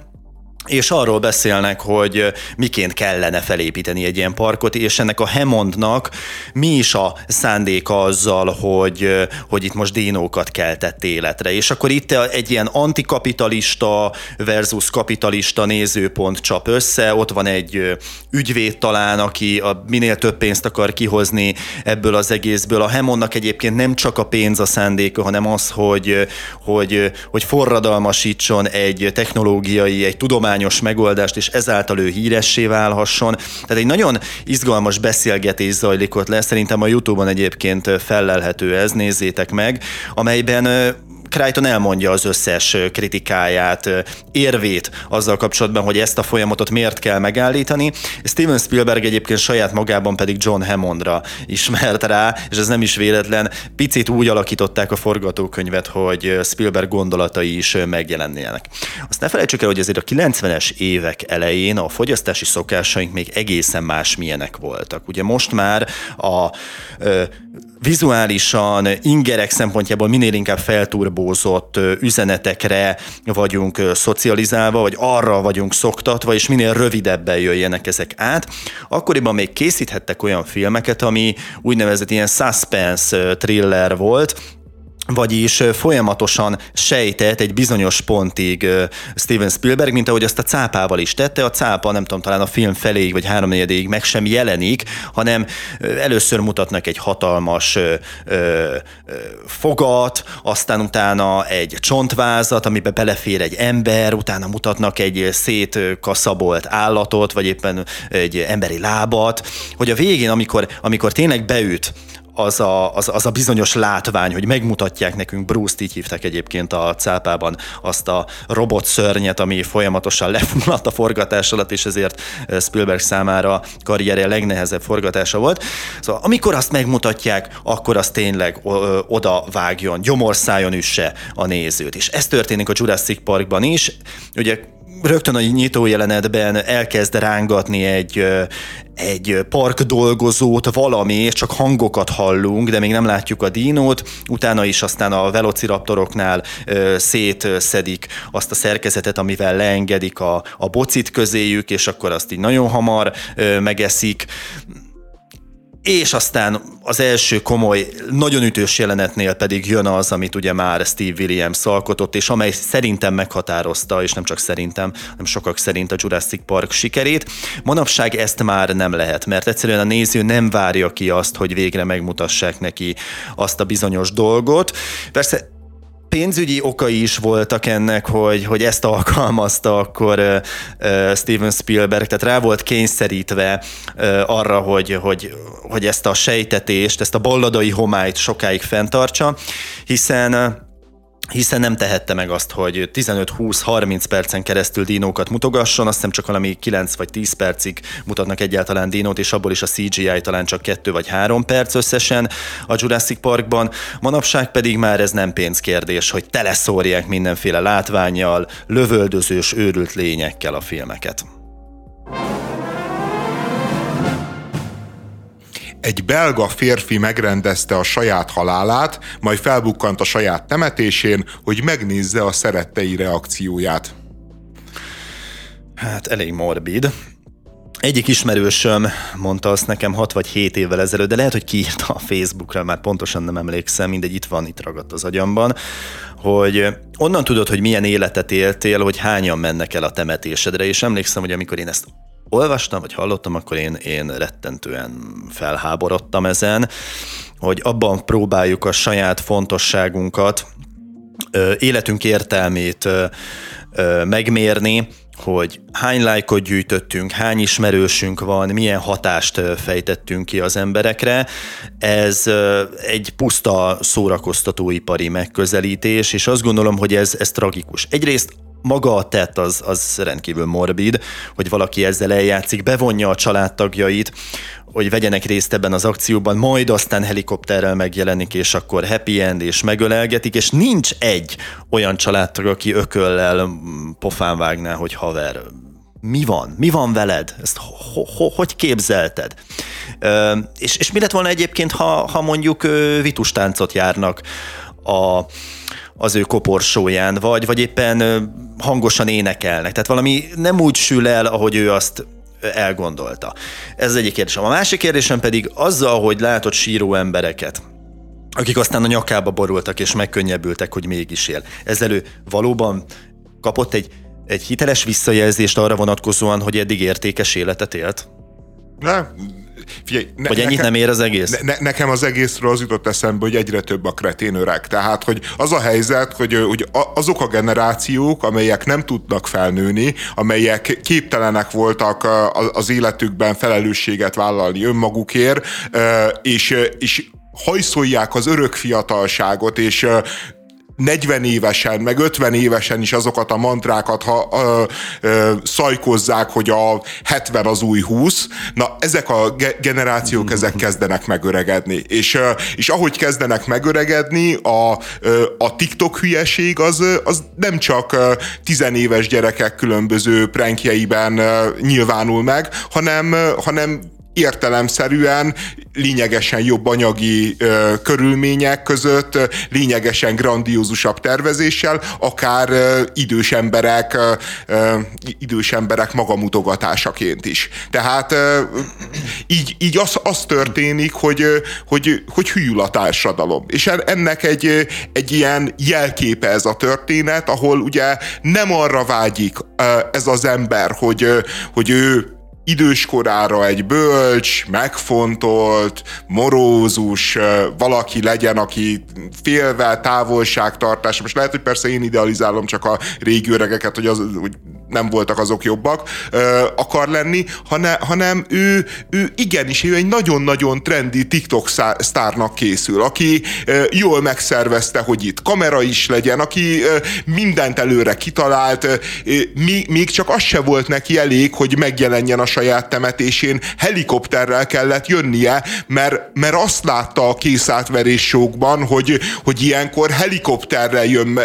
és arról beszélnek, hogy miként kellene felépíteni egy ilyen parkot, és ennek a Hemondnak mi is a szándéka azzal, hogy, hogy itt most dinókat keltett életre. És akkor itt egy ilyen antikapitalista versus kapitalista nézőpont csap össze, ott van egy ügyvéd talán, aki a minél több pénzt akar kihozni ebből az egészből. A Hemondnak egyébként nem csak a pénz a szándéka, hanem az, hogy, hogy, hogy forradalmasítson egy technológiai, egy tudomány tudományos megoldást, és ezáltal ő híressé válhasson. Tehát egy nagyon izgalmas beszélgetés zajlik ott le, szerintem a Youtube-on egyébként fellelhető ez, nézzétek meg, amelyben Crichton elmondja az összes kritikáját, érvét azzal kapcsolatban, hogy ezt a folyamatot miért kell megállítani. Steven Spielberg egyébként saját magában pedig John Hammondra ismert rá, és ez nem is véletlen. Picit úgy alakították a forgatókönyvet, hogy Spielberg gondolatai is megjelennének. Azt ne felejtsük el, hogy azért a 90-es évek elején a fogyasztási szokásaink még egészen más milyenek voltak. Ugye most már a vizuálisan, ingerek szempontjából minél inkább felturbózott üzenetekre vagyunk szocializálva, vagy arra vagyunk szoktatva, és minél rövidebben jöjjenek ezek át. Akkoriban még készíthettek olyan filmeket, ami úgynevezett ilyen suspense thriller volt, vagyis folyamatosan sejtett egy bizonyos pontig Steven Spielberg, mint ahogy azt a cápával is tette. A cápa nem tudom, talán a film feléig vagy háromnegyedéig meg sem jelenik, hanem először mutatnak egy hatalmas ö, ö, fogat, aztán utána egy csontvázat, amiben belefér egy ember, utána mutatnak egy szétkaszabolt állatot, vagy éppen egy emberi lábat, hogy a végén, amikor, amikor tényleg beüt az a, az, az a bizonyos látvány, hogy megmutatják nekünk, Bruce-t így hívták egyébként a cápában, azt a robot szörnyet, ami folyamatosan lefulladt a forgatás alatt, és ezért Spielberg számára karrierje legnehezebb forgatása volt. Szóval amikor azt megmutatják, akkor az tényleg oda vágjon, gyomorszájon üsse a nézőt. És ez történik a Jurassic Parkban is. Ugye rögtön a nyitó jelenetben elkezd rángatni egy, egy park dolgozót, valami, és csak hangokat hallunk, de még nem látjuk a dínót, utána is aztán a velociraptoroknál szétszedik azt a szerkezetet, amivel leengedik a, a bocit közéjük, és akkor azt így nagyon hamar megeszik és aztán az első komoly, nagyon ütős jelenetnél pedig jön az, amit ugye már Steve Williams alkotott, és amely szerintem meghatározta, és nem csak szerintem, hanem sokak szerint a Jurassic Park sikerét. Manapság ezt már nem lehet, mert egyszerűen a néző nem várja ki azt, hogy végre megmutassák neki azt a bizonyos dolgot. Persze pénzügyi okai is voltak ennek, hogy, hogy ezt alkalmazta akkor Steven Spielberg, tehát rá volt kényszerítve arra, hogy, hogy, hogy ezt a sejtetést, ezt a balladai homályt sokáig fenntartsa, hiszen hiszen nem tehette meg azt, hogy 15-20-30 percen keresztül dinókat mutogasson, azt hiszem csak valami 9 vagy 10 percig mutatnak egyáltalán dinót, és abból is a CGI talán csak 2 vagy 3 perc összesen a Jurassic Parkban. Manapság pedig már ez nem pénzkérdés, hogy teleszórják mindenféle látványjal, lövöldözős, őrült lényekkel a filmeket. Egy belga férfi megrendezte a saját halálát, majd felbukkant a saját temetésén, hogy megnézze a szerettei reakcióját. Hát elég morbid. Egyik ismerősöm mondta azt nekem 6 vagy 7 évvel ezelőtt, de lehet, hogy kiírta a Facebookra, már pontosan nem emlékszem, mindegy, itt van, itt ragadt az agyamban, hogy onnan tudod, hogy milyen életet éltél, hogy hányan mennek el a temetésedre, és emlékszem, hogy amikor én ezt olvastam, vagy hallottam, akkor én, én rettentően felháborodtam ezen, hogy abban próbáljuk a saját fontosságunkat, életünk értelmét megmérni, hogy hány lájkot gyűjtöttünk, hány ismerősünk van, milyen hatást fejtettünk ki az emberekre. Ez egy puszta szórakoztatóipari megközelítés, és azt gondolom, hogy ez, ez tragikus. Egyrészt maga a tett az, az rendkívül morbid, hogy valaki ezzel eljátszik, bevonja a családtagjait, hogy vegyenek részt ebben az akcióban, majd aztán helikopterrel megjelenik, és akkor happy end, és megölelgetik, és nincs egy olyan családtag, aki ököllel pofán vágná, hogy haver, mi van? Mi van veled? Ezt ho, ho, hogy képzelted? Ö, és, és mi lett volna egyébként, ha, ha mondjuk vitustáncot járnak a, az ő koporsóján, vagy, vagy éppen hangosan énekelnek. Tehát valami nem úgy sül el, ahogy ő azt elgondolta. Ez az egyik kérdésem. A másik kérdésem pedig azzal, hogy látod síró embereket, akik aztán a nyakába borultak és megkönnyebbültek, hogy mégis él. Ezzel ő valóban kapott egy, egy hiteles visszajelzést arra vonatkozóan, hogy eddig értékes életet élt? Nem, Figyelj, ne, hogy ennyit nekem, nem ér az egész? Ne, nekem az egészről az jutott eszembe, hogy egyre több a kretén öreg. Tehát, hogy az a helyzet, hogy, hogy azok a generációk, amelyek nem tudnak felnőni, amelyek képtelenek voltak az életükben felelősséget vállalni önmagukért, és, és hajszolják az örök fiatalságot, és 40 évesen, meg 50 évesen is azokat a mantrákat ha, ö, ö, szajkozzák, hogy a 70 az új 20, na ezek a ge- generációk ezek kezdenek megöregedni. És, ö, és ahogy kezdenek megöregedni, a, ö, a TikTok hülyeség az, az nem csak tizenéves gyerekek különböző prankjeiben nyilvánul meg, hanem, hanem értelemszerűen lényegesen jobb anyagi ö, körülmények között, lényegesen grandiózusabb tervezéssel, akár ö, idős emberek ö, idős emberek magamutogatásaként is. Tehát ö, így, így az, az történik, hogy, hogy, hogy hűl a társadalom. És ennek egy, egy ilyen jelképe ez a történet, ahol ugye nem arra vágyik ez az ember, hogy, hogy ő időskorára egy bölcs, megfontolt, morózus valaki legyen, aki félve, távolságtartás. Most lehet, hogy persze én idealizálom csak a régi öregeket, hogy, az, hogy nem voltak azok jobbak, akar lenni, hanem, hanem ő, ő igenis, ő egy nagyon-nagyon trendi TikTok sztárnak készül, aki jól megszervezte, hogy itt kamera is legyen, aki mindent előre kitalált, még csak az se volt neki elég, hogy megjelenjen a saját temetésén, helikopterrel kellett jönnie, mert, mert azt látta a készátverés hogy, hogy ilyenkor helikopterrel jön,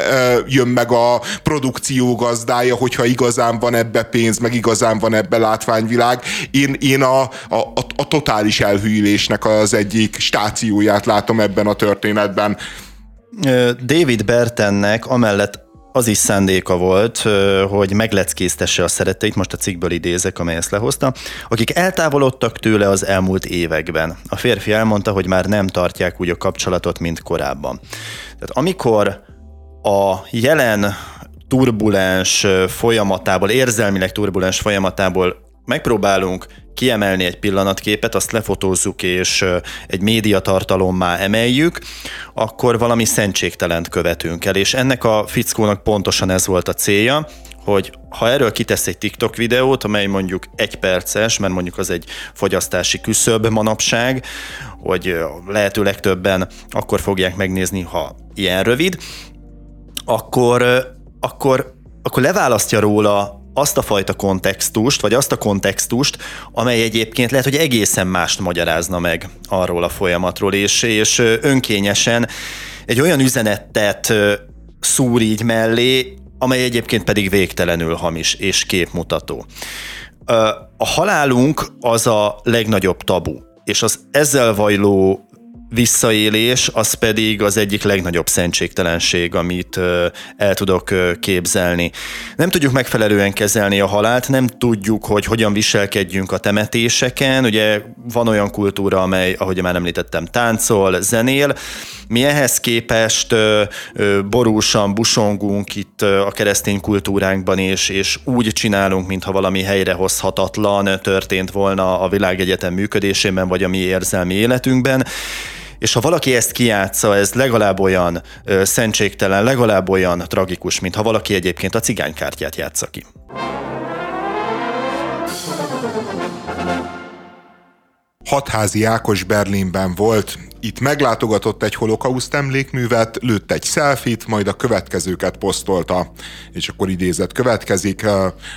jön meg a produkció gazdája, hogyha igaz igazán van ebbe pénz, meg igazán van ebbe látványvilág. Én, én a, a, a, a totális elhűlésnek az egyik stációját látom ebben a történetben. David Bertennek amellett az is szándéka volt, hogy megleckéztesse a szeretteit, most a cikkből idézek, amely ezt lehozta, akik eltávolodtak tőle az elmúlt években. A férfi elmondta, hogy már nem tartják úgy a kapcsolatot, mint korábban. Tehát amikor a jelen turbulens folyamatából, érzelmileg turbulens folyamatából megpróbálunk kiemelni egy pillanatképet, azt lefotózzuk és egy médiatartalommá emeljük, akkor valami szentségtelent követünk el, és ennek a fickónak pontosan ez volt a célja, hogy ha erről kitesz egy TikTok videót, amely mondjuk egy perces, mert mondjuk az egy fogyasztási küszöb manapság, hogy lehető legtöbben akkor fogják megnézni, ha ilyen rövid, akkor, akkor, akkor leválasztja róla azt a fajta kontextust, vagy azt a kontextust, amely egyébként lehet, hogy egészen mást magyarázna meg arról a folyamatról, és, és önkényesen egy olyan üzenetet szúr így mellé, amely egyébként pedig végtelenül hamis és képmutató. A halálunk az a legnagyobb tabu, és az ezzel vajló visszaélés, az pedig az egyik legnagyobb szentségtelenség, amit el tudok képzelni. Nem tudjuk megfelelően kezelni a halált, nem tudjuk, hogy hogyan viselkedjünk a temetéseken. Ugye van olyan kultúra, amely, ahogy már említettem, táncol, zenél. Mi ehhez képest borúsan busongunk itt a keresztény kultúránkban, és, és úgy csinálunk, mintha valami helyrehozhatatlan történt volna a világegyetem működésében, vagy a mi érzelmi életünkben és ha valaki ezt kiátsza, ez legalább olyan ö, szentségtelen, legalább olyan tragikus, mint ha valaki egyébként a cigánykártyát játsza ki. Hatházi Ákos Berlinben volt, itt meglátogatott egy holokauszt emlékművet, lőtt egy selfit, majd a következőket posztolta, és akkor idézet következik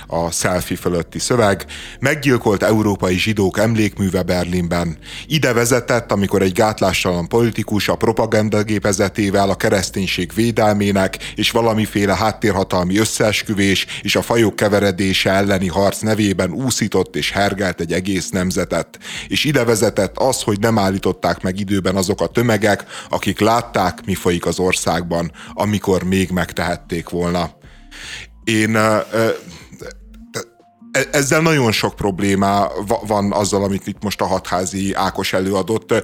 a selfie fölötti szöveg. Meggyilkolt európai zsidók emlékműve Berlinben. Ide vezetett, amikor egy gátlástalan politikus a propagandagépezetével a kereszténység védelmének és valamiféle háttérhatalmi összeesküvés és a fajok keveredése elleni harc nevében úszított és hergelt egy egész nemzetet. És ide vezetett az, hogy nem állították meg időben azok a tömegek, akik látták, mi folyik az országban, amikor még megtehették volna. Én ezzel nagyon sok probléma van azzal, amit itt most a hatházi Ákos előadott.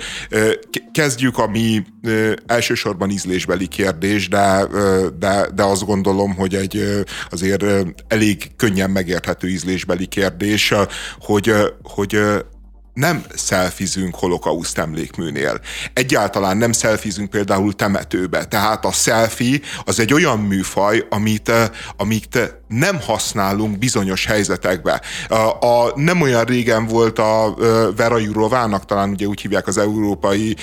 Kezdjük a mi elsősorban ízlésbeli kérdés, de, de, de azt gondolom, hogy egy azért elég könnyen megérthető ízlésbeli kérdés, hogy, hogy nem szelfizünk holokauszt emlékműnél. Egyáltalán nem szelfizünk például temetőbe. Tehát a selfie az egy olyan műfaj, amit, eh, amit nem használunk bizonyos helyzetekbe. A, a, nem olyan régen volt a Vera Jurovának, talán ugye úgy hívják az Európai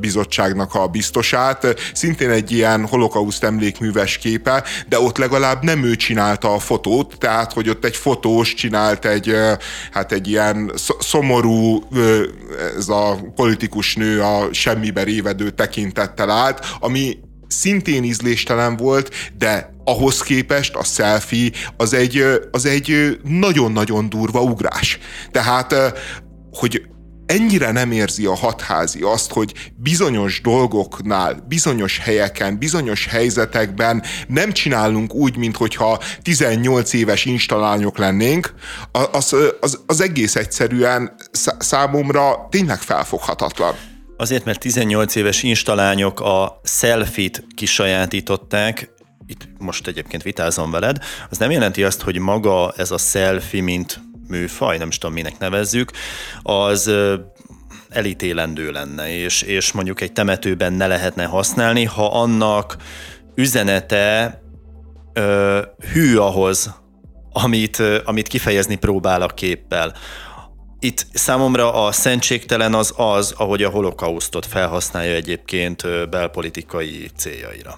Bizottságnak a biztosát, szintén egy ilyen holokauszt emlékműves képe, de ott legalább nem ő csinálta a fotót, tehát hogy ott egy fotós csinált egy, hát egy ilyen szomorú, ez a politikus nő a semmibe révedő tekintettel állt, ami szintén ízléstelen volt, de ahhoz képest a selfie az egy, az egy nagyon-nagyon durva ugrás. Tehát, hogy ennyire nem érzi a hatházi azt, hogy bizonyos dolgoknál, bizonyos helyeken, bizonyos helyzetekben nem csinálunk úgy, mintha 18 éves instalányok lennénk, az, az, az egész egyszerűen számomra tényleg felfoghatatlan. Azért, mert 18 éves instalányok a selfit kisajátították, itt most egyébként vitázom veled, az nem jelenti azt, hogy maga ez a selfie, mint műfaj, nem is tudom minek nevezzük, az elítélendő lenne, és, és mondjuk egy temetőben ne lehetne használni, ha annak üzenete ö, hű ahhoz, amit, amit kifejezni próbál a képpel. Itt számomra a szentségtelen az az, ahogy a holokausztot felhasználja egyébként belpolitikai céljaira.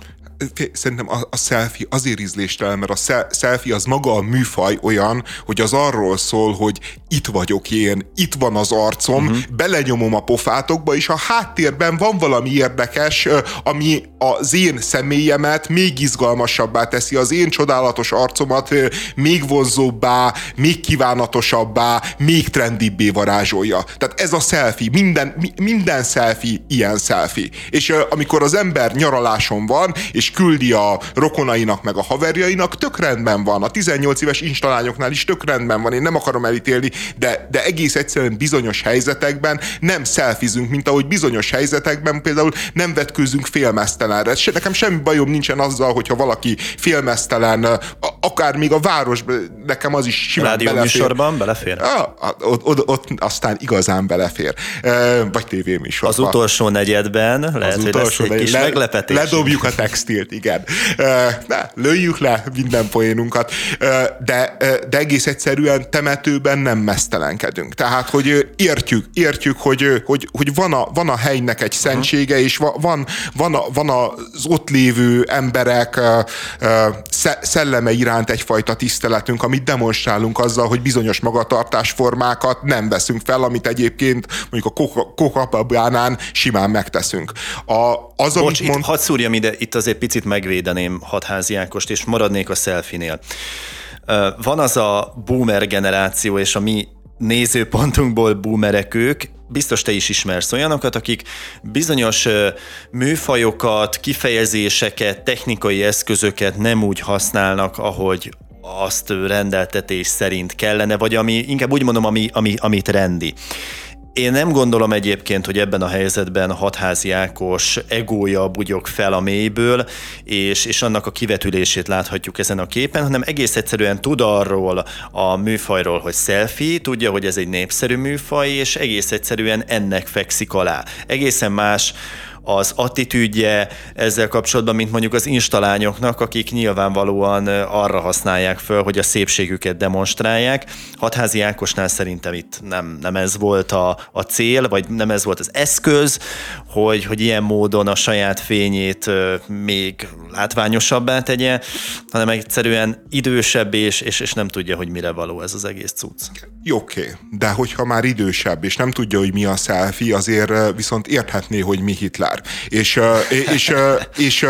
Szerintem a, a selfie azért ízléstelen, mert a selfie az maga a műfaj olyan, hogy az arról szól, hogy itt vagyok én, itt van az arcom, uh-huh. belenyomom a pofátokba, és a háttérben van valami érdekes, ami az én személyemet még izgalmasabbá teszi, az én csodálatos arcomat még vonzóbbá, még kívánatosabbá, még trendibbé varázsolja. Tehát ez a selfie, minden, minden selfie ilyen selfie. És amikor az ember nyaraláson van, és küldi a rokonainak, meg a haverjainak, tök rendben van. A 18 éves instalányoknál is tök rendben van, én nem akarom elítélni, de, de egész egyszerűen bizonyos helyzetekben nem szelfizünk, mint ahogy bizonyos helyzetekben például nem vetkőzünk félmeztelenre. Se, nekem semmi bajom nincsen azzal, hogyha valaki félmeztelen, akár még a város, nekem az is simán Rádió belefér. műsorban belefér? Ah, ott, ott, ott, aztán igazán belefér. Vagy tévéműsorban. Az utolsó negyedben lehet, az hogy utolsó lesz egy kis le, meglepetés. Ledobjuk a textilt, igen. Ne, lőjük le minden poénunkat. De, de egész egyszerűen temetőben nem mesztelenkedünk. Tehát, hogy értjük, értjük, hogy, hogy, hogy van, a, van a helynek egy szentsége, és van, van, a, van az ott lévő emberek szelleme iránt egyfajta tiszteletünk, amit demonstrálunk azzal, hogy bizonyos magatartásformákat nem veszünk fel, amit egyébként mondjuk a kokapabánán simán megteszünk. A, az, Bocs, mond... itt hadd szúrjam ide, itt azért picit megvédeném hatházi Ákost, és maradnék a selfinél. Van az a boomer generáció, és a mi nézőpontunkból boomerek ők, biztos te is ismersz olyanokat, akik bizonyos műfajokat, kifejezéseket, technikai eszközöket nem úgy használnak, ahogy azt rendeltetés szerint kellene, vagy ami, inkább úgy mondom, ami, ami, amit rendi. Én nem gondolom egyébként, hogy ebben a helyzetben hatházi Ákos egója bugyog fel a mélyből, és, és annak a kivetülését láthatjuk ezen a képen, hanem egész egyszerűen tud arról a műfajról, hogy selfie, tudja, hogy ez egy népszerű műfaj, és egész egyszerűen ennek fekszik alá. Egészen más az attitűdje ezzel kapcsolatban, mint mondjuk az instalányoknak, akik nyilvánvalóan arra használják föl, hogy a szépségüket demonstrálják. Hatházi Ákosnál szerintem itt nem, nem ez volt a, a cél, vagy nem ez volt az eszköz, hogy, hogy ilyen módon a saját fényét még látványosabbá tegye, hanem egyszerűen idősebb és, és, és nem tudja, hogy mire való ez az egész cucc. Oké, okay. de hogyha már idősebb, és nem tudja, hogy mi a selfie, azért viszont érthetné, hogy mi Hitler. És, és, és, és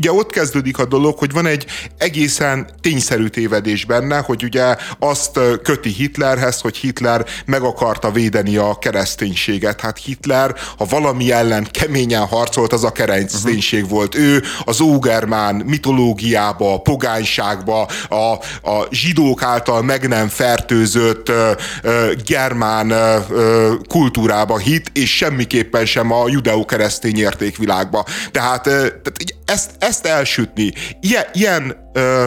ugye ott kezdődik a dolog, hogy van egy egészen tényszerű tévedés benne, hogy ugye azt köti Hitlerhez, hogy Hitler meg akarta védeni a kereszténységet. Hát Hitler, ha valami ellen keményen harcolt, az a kereszténység uh-huh. volt. Ő az ógermán mitológiába, a pogányságba, a, a zsidók által meg nem fertőzött uh, uh, germán uh, kultúrába hit, és semmiképpen sem a judeo-keresztény értékvilágba. Tehát, tehát ezt, ezt elsütni, ilyen, ilyen ö,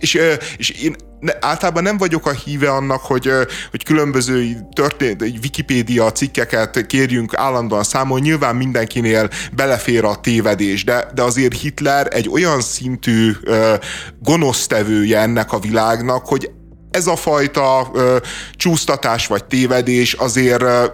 és, és én általában nem vagyok a híve annak, hogy, hogy különböző történt, Wikipédia cikkeket kérjünk állandóan számon, nyilván mindenkinél belefér a tévedés, de, de azért Hitler egy olyan szintű gonosztevője ennek a világnak, hogy ez a fajta ö, csúsztatás vagy tévedés azért ö,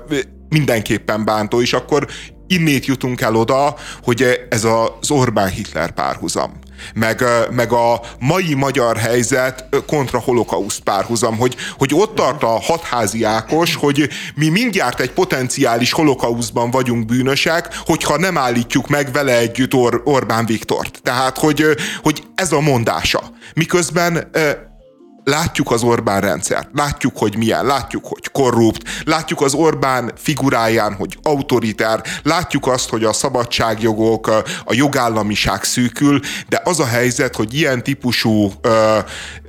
mindenképpen bántó, és akkor innét jutunk el oda, hogy ez az Orbán-Hitler párhuzam. Meg, meg a mai magyar helyzet kontra holokauszt párhuzam, hogy, hogy ott tart a hatházi Ákos, hogy mi mindjárt egy potenciális holokauszban vagyunk bűnösek, hogyha nem állítjuk meg vele együtt Or- Orbán Viktort. Tehát, hogy, hogy ez a mondása. Miközben látjuk az Orbán rendszert, látjuk, hogy milyen, látjuk, hogy korrupt, látjuk az Orbán figuráján, hogy autoritár, látjuk azt, hogy a szabadságjogok, a jogállamiság szűkül, de az a helyzet, hogy ilyen típusú ö,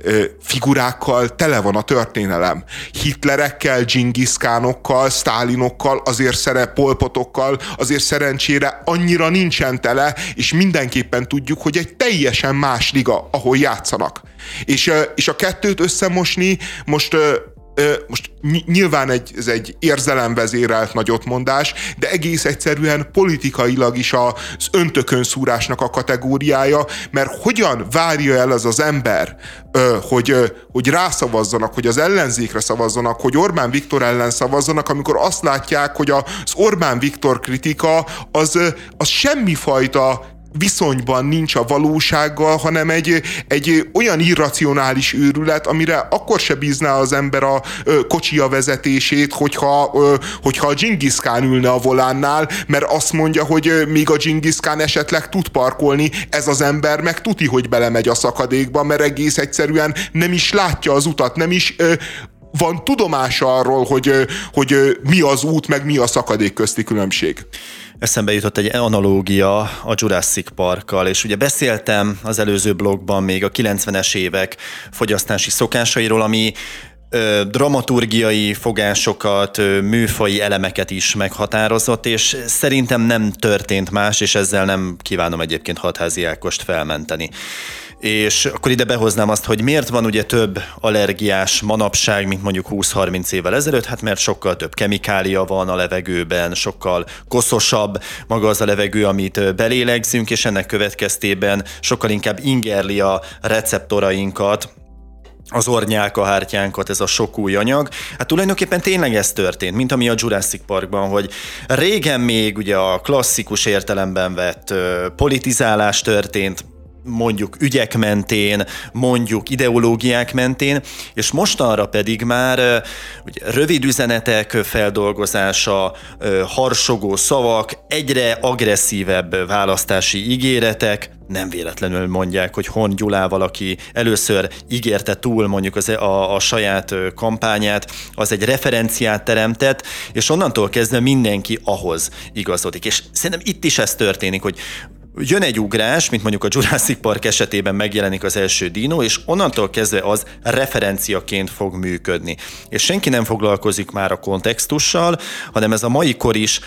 ö, figurákkal tele van a történelem. Hitlerekkel, dzsingiszkánokkal, sztálinokkal, azért szere polpotokkal, azért szerencsére annyira nincsen tele, és mindenképpen tudjuk, hogy egy teljesen más liga, ahol játszanak. És, és a kettőt összemosni most most nyilván egy, ez egy érzelemvezérelt nagyotmondás, de egész egyszerűen politikailag is az öntökönszúrásnak a kategóriája, mert hogyan várja el az az ember, hogy, hogy rászavazzanak, hogy az ellenzékre szavazzanak, hogy Orbán Viktor ellen szavazzanak, amikor azt látják, hogy az Orbán Viktor kritika az, az semmifajta viszonyban nincs a valósággal, hanem egy, egy olyan irracionális őrület, amire akkor se bízná az ember a kocsia vezetését, hogyha, hogyha a Genghis ülne a volánnál, mert azt mondja, hogy még a Genghis esetleg tud parkolni, ez az ember meg tuti, hogy belemegy a szakadékba, mert egész egyszerűen nem is látja az utat, nem is van tudomása arról, hogy, hogy mi az út, meg mi a szakadék közti különbség. Eszembe jutott egy analógia a Jurassic Parkkal, és ugye beszéltem az előző blogban még a 90-es évek fogyasztási szokásairól, ami dramaturgiai fogásokat, ö, műfai elemeket is meghatározott, és szerintem nem történt más, és ezzel nem kívánom egyébként hatházi Ákost felmenteni. És akkor ide behoznám azt, hogy miért van ugye több allergiás manapság, mint mondjuk 20-30 évvel ezelőtt, hát mert sokkal több kemikália van a levegőben, sokkal koszosabb maga az a levegő, amit belélegzünk, és ennek következtében sokkal inkább ingerli a receptorainkat, az ornyálkahártyánkat, ez a sok új anyag. Hát tulajdonképpen tényleg ez történt, mint ami a Jurassic Parkban, hogy régen még ugye a klasszikus értelemben vett politizálás történt, mondjuk ügyek mentén, mondjuk ideológiák mentén, és mostanra pedig már ugye, rövid üzenetek feldolgozása, harsogó szavak, egyre agresszívebb választási ígéretek, nem véletlenül mondják, hogy Hon Gyulával, aki először ígérte túl mondjuk az, a, a saját kampányát, az egy referenciát teremtett, és onnantól kezdve mindenki ahhoz igazodik. És szerintem itt is ez történik, hogy jön egy ugrás, mint mondjuk a Jurassic Park esetében megjelenik az első dino, és onnantól kezdve az referenciaként fog működni. És senki nem foglalkozik már a kontextussal, hanem ez a mai kor is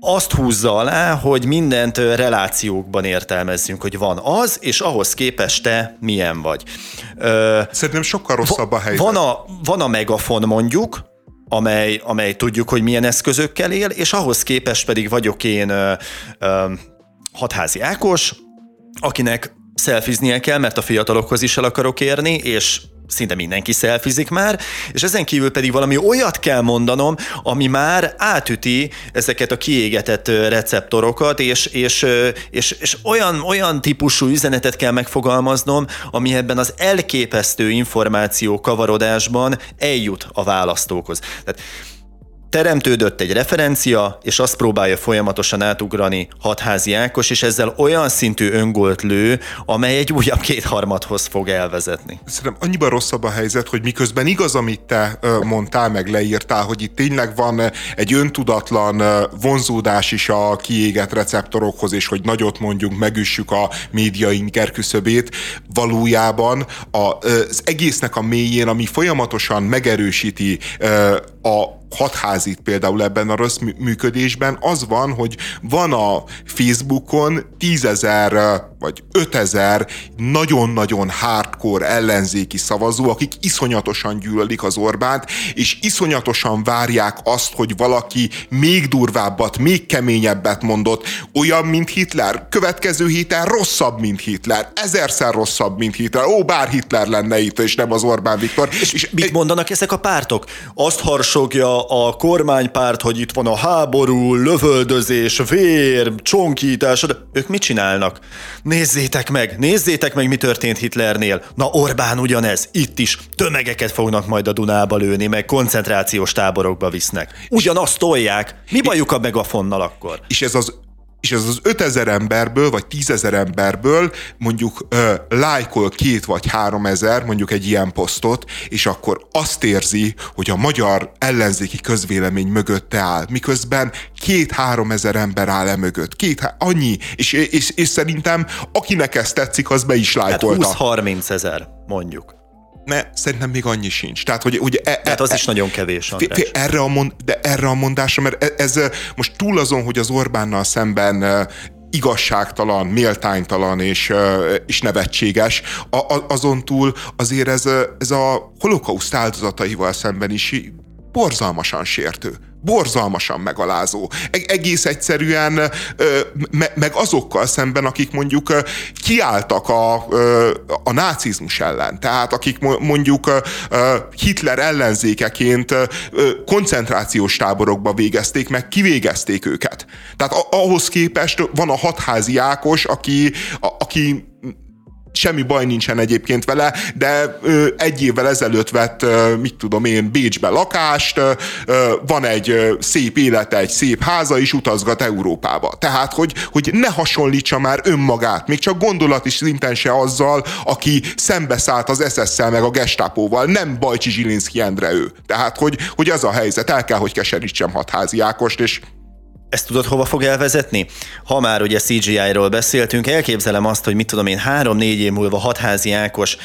azt húzza alá, hogy mindent relációkban értelmezzünk, hogy van az, és ahhoz képest te milyen vagy. Ö, Szerintem sokkal rosszabb a helyzet. Van a, van a megafon mondjuk, amely, amely tudjuk, hogy milyen eszközökkel él, és ahhoz képest pedig vagyok én ö, ö, hatházi Ákos, akinek szelfiznie kell, mert a fiatalokhoz is el akarok érni, és szinte mindenki szelfizik már, és ezen kívül pedig valami olyat kell mondanom, ami már átüti ezeket a kiégetett receptorokat, és, és, és, és olyan, olyan típusú üzenetet kell megfogalmaznom, ami ebben az elképesztő információ kavarodásban eljut a választókhoz. Tehát teremtődött egy referencia, és azt próbálja folyamatosan átugrani hatházi Ákos, és ezzel olyan szintű öngolt lő, amely egy újabb kétharmadhoz fog elvezetni. Szerintem annyiban rosszabb a helyzet, hogy miközben igaz, amit te mondtál, meg leírtál, hogy itt tényleg van egy öntudatlan vonzódás is a kiégett receptorokhoz, és hogy nagyot mondjunk, megüssük a média inker küszöbét, valójában az egésznek a mélyén, ami folyamatosan megerősíti a hatházit például ebben a rossz működésben, az van, hogy van a Facebookon tízezer vagy ötezer nagyon-nagyon hardcore ellenzéki szavazó, akik iszonyatosan gyűlölik az Orbánt, és iszonyatosan várják azt, hogy valaki még durvábbat, még keményebbet mondott, olyan, mint Hitler. Következő héten rosszabb, mint Hitler. Ezerszer rosszabb, mint Hitler. Ó, bár Hitler lenne itt, és nem az Orbán Viktor. És, és mit mondanak ezek a pártok? Azt harsogja a kormánypárt, hogy itt van a háború, lövöldözés, vér, csonkítás, ők mit csinálnak? Nézzétek meg, nézzétek meg, mi történt Hitlernél. Na Orbán ugyanez, itt is tömegeket fognak majd a Dunába lőni, meg koncentrációs táborokba visznek. Ugyanazt tolják. Mi bajuk a megafonnal akkor? És ez az és ez az 5000 emberből, vagy 10.000 emberből mondjuk ö, lájkol két vagy három ezer, mondjuk egy ilyen posztot, és akkor azt érzi, hogy a magyar ellenzéki közvélemény mögötte áll, miközben két-három ezer ember áll e mögött. Két, annyi. És, és, és szerintem akinek ez tetszik, az be is lájkolta. Hát 20-30 ezer, mondjuk ne, szerintem még annyi sincs. Tehát, hogy ugye... E, Tehát az e, is nagyon kevés, András. Erre a mond, de erre a mondásra, mert e, ez, ez most túl azon, hogy az Orbánnal szemben igazságtalan, méltánytalan és, és nevetséges. A, a, azon túl azért ez, ez a holokauszt áldozataival szemben is borzalmasan sértő borzalmasan megalázó. Egész egyszerűen me- meg azokkal szemben, akik mondjuk kiálltak a, a nácizmus ellen. Tehát akik mondjuk Hitler ellenzékeként koncentrációs táborokba végezték, meg kivégezték őket. Tehát ahhoz képest van a hatházi Ákos, aki, aki semmi baj nincsen egyébként vele, de ö, egy évvel ezelőtt vett, mit tudom én, Bécsbe lakást, van egy szép élete, egy szép háza, és utazgat Európába. Tehát, hogy, hogy ne hasonlítsa már önmagát, még csak gondolat is szinten se azzal, aki szembeszállt az SS-szel meg a gestápóval, nem Bajcsi Zsilinszki Endre ő. Tehát, hogy, hogy az a helyzet, el kell, hogy keserítsem hatházi Ákost, és ezt tudod, hova fog elvezetni? Ha már ugye CGI-ról beszéltünk, elképzelem azt, hogy mit tudom én, három-négy év múlva hatházi Ákos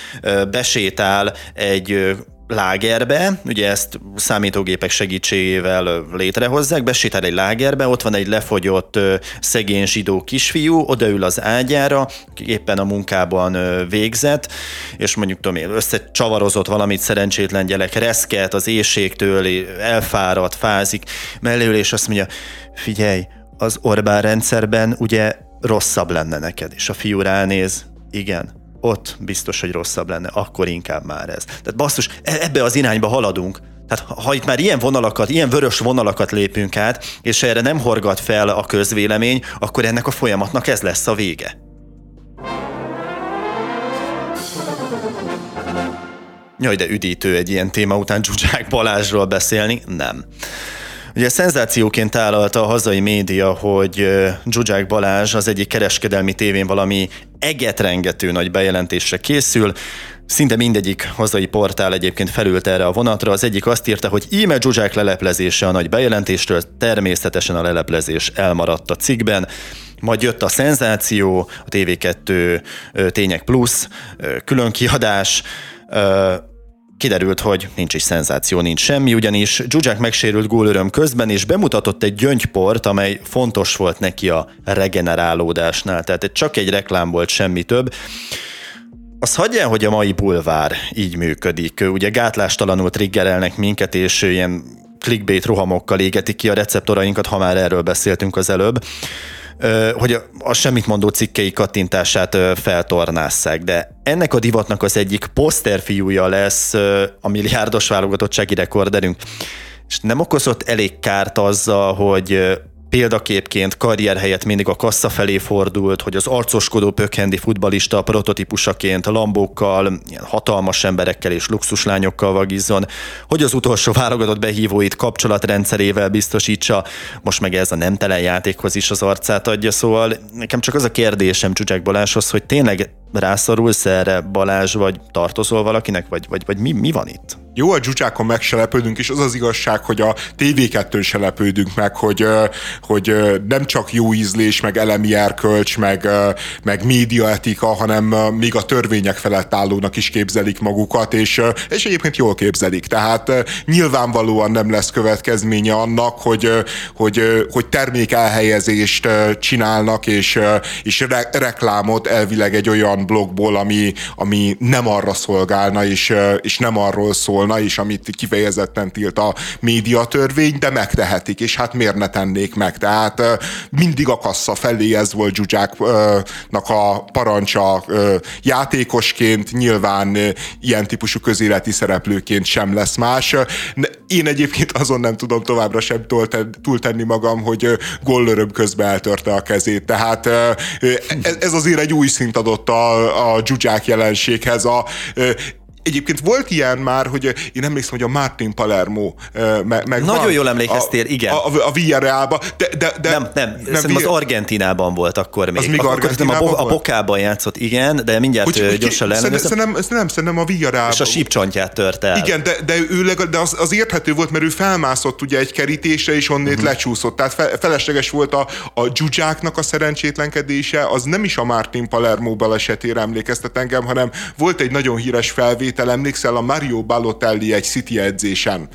besétál egy lágerbe, ugye ezt számítógépek segítségével létrehozzák, besétál egy lágerbe, ott van egy lefogyott szegény zsidó kisfiú, odaül az ágyára, éppen a munkában végzett, és mondjuk tudom én, összecsavarozott valamit szerencsétlen gyerek, reszket az éjségtől, elfáradt, fázik, mellőül, és azt mondja, figyelj, az Orbán rendszerben ugye rosszabb lenne neked, és a fiú ránéz, igen, ott biztos, hogy rosszabb lenne, akkor inkább már ez. Tehát basszus, e- ebbe az irányba haladunk. Tehát ha itt már ilyen vonalakat, ilyen vörös vonalakat lépünk át, és erre nem horgat fel a közvélemény, akkor ennek a folyamatnak ez lesz a vége. Jaj, de üdítő egy ilyen téma után Zsuzsák Balázsról beszélni? Nem. Ugye szenzációként tálalta a hazai média, hogy Zsuzsák Balázs az egyik kereskedelmi tévén valami egetrengető nagy bejelentésre készül, Szinte mindegyik hazai portál egyébként felült erre a vonatra. Az egyik azt írta, hogy íme Zsuzsák leleplezése a nagy bejelentéstől, természetesen a leleplezés elmaradt a cikkben. Majd jött a szenzáció, a TV2 Tények Plus, külön kiadás, Kiderült, hogy nincs is szenzáció, nincs semmi, ugyanis Zsuzsák megsérült gólöröm közben, és bemutatott egy gyöngyport, amely fontos volt neki a regenerálódásnál. Tehát csak egy reklám volt, semmi több. Az hagyja, hogy a mai bulvár így működik. Ugye gátlástalanul triggerelnek minket, és ilyen clickbait rohamokkal égetik ki a receptorainkat, ha már erről beszéltünk az előbb hogy a semmit mondó cikkei kattintását feltornásszák, de ennek a divatnak az egyik poszterfiúja lesz a milliárdos válogatottsági rekorderünk, és nem okozott elég kárt azzal, hogy példaképként karrier helyett mindig a kassa felé fordult, hogy az arcoskodó pökhendi futbalista prototípusaként lambókkal, hatalmas emberekkel és luxuslányokkal vagizzon, hogy az utolsó válogatott behívóit kapcsolatrendszerével biztosítsa, most meg ez a nemtelen játékhoz is az arcát adja, szóval nekem csak az a kérdésem Csúcsák Balázshoz, hogy tényleg rászorulsz erre Balázs, vagy tartozol valakinek, vagy, vagy, vagy mi, mi van itt? Jó, a dzsucsákon meg se lepődünk, és az az igazság, hogy a TV2-n se meg, hogy, hogy nem csak jó ízlés, meg elemi erkölcs, meg, meg médiaetika, hanem még a törvények felett állónak is képzelik magukat, és, és egyébként jól képzelik. Tehát nyilvánvalóan nem lesz következménye annak, hogy, hogy, hogy termék elhelyezést csinálnak, és, és re- reklámot elvileg egy olyan blogból, ami, ami nem arra szolgálna, és, és nem arról szól, volna, és amit kifejezetten tilt a médiatörvény, de megtehetik, és hát miért ne tennék meg? Tehát mindig a kassa felé ez volt Zsuzsáknak a parancsa játékosként, nyilván ilyen típusú közéleti szereplőként sem lesz más. Én egyébként azon nem tudom továbbra sem túltenni magam, hogy gollöröm közben eltörte a kezét. Tehát ez azért egy új szint adott a, a Zsuzsák jelenséghez. A, Egyébként volt ilyen már, hogy én emlékszem, hogy a Martin Palermo meg Nagyon van, jól emlékeztél, a, igen. A, a, a Villarrealba. De, de, de, nem, nem, nem szerintem az Argentinában volt akkor még. Az még Argentinában a, bo- a Bokában játszott, igen, de mindjárt hogy, gyorsan le. Szerintem, nem, szerintem a Villarrealba. És a sípcsontját tört el. Igen, de, de, ő legalább, de az, az érthető volt, mert ő felmászott ugye egy kerítésre, és onnét uh-huh. lecsúszott. Tehát fe, felesleges volt a, a Zsuzsáknak a szerencsétlenkedése, az nem is a Martin Palermo balesetére emlékeztet engem, hanem volt egy nagyon híres felvétel, felvétel, emlékszel, a Mario Balotelli egy City edzésen.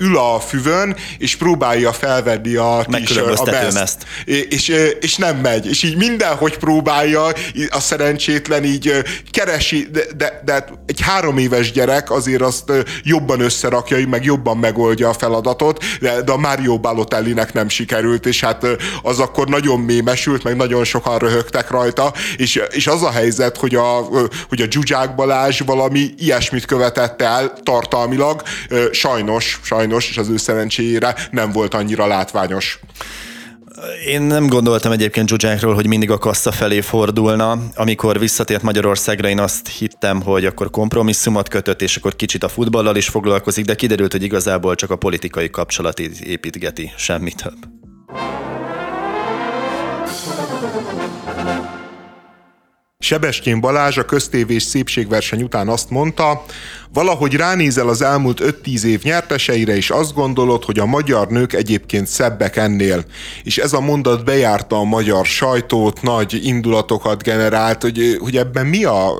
Ül a füvön, és próbálja felvenni a t-shirt, a best, és, és nem megy, és így mindenhogy próbálja, a szerencsétlen így keresi, de, de, de egy három éves gyerek azért azt jobban összerakja, meg jobban megoldja a feladatot, de, de a Mario Balotellinek nem sikerült, és hát az akkor nagyon mémesült, meg nagyon sokan röhögtek rajta, és, és az a helyzet, hogy a, hogy a Zsuzsák Balázs valami ilyesmit követett el tartalmilag, sajnos, sajnos, és az ő szerencséjére nem volt annyira látványos. Én nem gondoltam egyébként Zsuzsákról, hogy mindig a kassa felé fordulna. Amikor visszatért Magyarországra, én azt hittem, hogy akkor kompromisszumot kötött, és akkor kicsit a futballal is foglalkozik, de kiderült, hogy igazából csak a politikai kapcsolati építgeti, semmi több. Sebestyén Balázs a köztévés szépségverseny után azt mondta, valahogy ránézel az elmúlt 5-10 év nyerteseire, és azt gondolod, hogy a magyar nők egyébként szebbek ennél. És ez a mondat bejárta a magyar sajtót, nagy indulatokat generált, hogy, hogy ebben mi, a,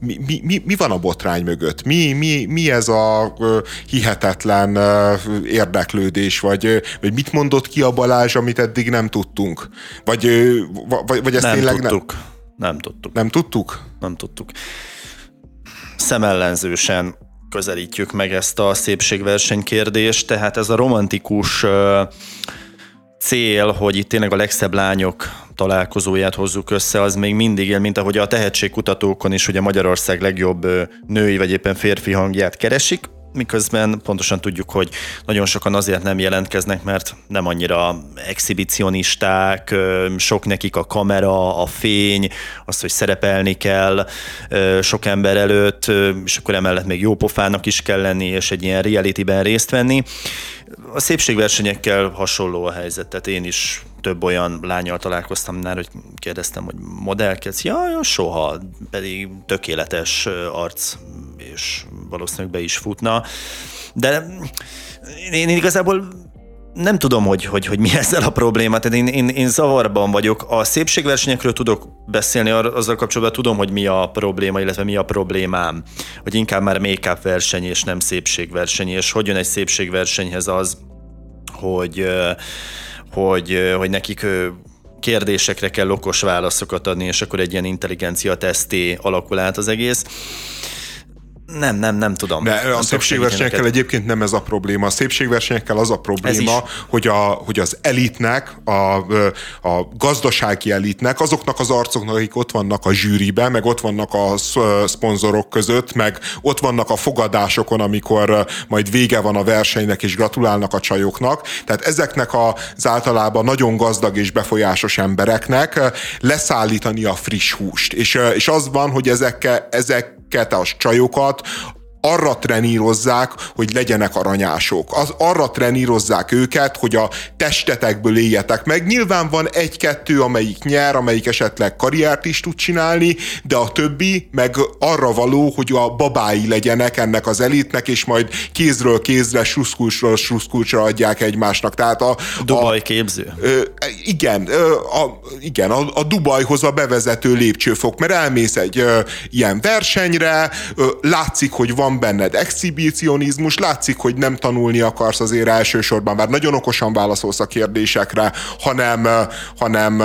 mi, mi, mi van a botrány mögött? Mi, mi, mi ez a hihetetlen érdeklődés, vagy, vagy mit mondott ki a Balázs, amit eddig nem tudtunk? Vagy, vagy, vagy ezt nem tényleg tudtuk. nem... Nem tudtuk. Nem tudtuk? Nem tudtuk. Szemellenzősen közelítjük meg ezt a szépségverseny kérdést, tehát ez a romantikus cél, hogy itt tényleg a legszebb lányok találkozóját hozzuk össze, az még mindig él, mint ahogy a tehetségkutatókon is ugye Magyarország legjobb női vagy éppen férfi hangját keresik, miközben pontosan tudjuk, hogy nagyon sokan azért nem jelentkeznek, mert nem annyira exhibicionisták, sok nekik a kamera, a fény, az, hogy szerepelni kell sok ember előtt, és akkor emellett még jó pofának is kell lenni, és egy ilyen realityben részt venni. A szépségversenyekkel hasonló a helyzet, tehát én is több olyan lányal találkoztam már, hogy kérdeztem, hogy modellkedsz? Ja, ja, soha, pedig tökéletes arc, és valószínűleg be is futna. De én, én igazából nem tudom, hogy, hogy, hogy mi [laughs] ezzel a probléma. Tehát én, én, én zavarban vagyok. A szépségversenyekről tudok beszélni, azzal kapcsolatban tudom, hogy mi a probléma, illetve mi a problémám. Hogy inkább már make-up verseny és nem szépségverseny, és hogy jön egy szépségversenyhez az, hogy, hogy, hogy nekik kérdésekre kell okos válaszokat adni, és akkor egy ilyen intelligencia teszté alakul át az egész. Nem, nem, nem tudom. De a szépségversenyekkel egyébként nem ez a probléma. A szépségversenyekkel az a probléma, hogy, a, hogy az elitnek, a, a gazdasági elitnek, azoknak az arcoknak, akik ott vannak a zsűriben, meg ott vannak a szponzorok között, meg ott vannak a fogadásokon, amikor majd vége van a versenynek, és gratulálnak a csajoknak. Tehát ezeknek az általában nagyon gazdag és befolyásos embereknek leszállítani a friss húst. És, és az van, hogy ezekkel, ezek a csajokat arra trenírozzák, hogy legyenek aranyások. Az, arra trenírozzák őket, hogy a testetekből éljetek meg. Nyilván van egy-kettő, amelyik nyer, amelyik esetleg karriert is tud csinálni, de a többi meg arra való, hogy a babái legyenek ennek az elitnek, és majd kézről kézre, sluszkulcsról sluszkulcsra adják egymásnak. Tehát a, Dubaj a, képző. Ö, igen, ö, a, igen a, a Dubajhoz a bevezető lépcsőfok, mert elmész egy ö, ilyen versenyre, ö, látszik, hogy van van benned. Exhibicionizmus, látszik, hogy nem tanulni akarsz azért elsősorban, mert nagyon okosan válaszolsz a kérdésekre, hanem, hanem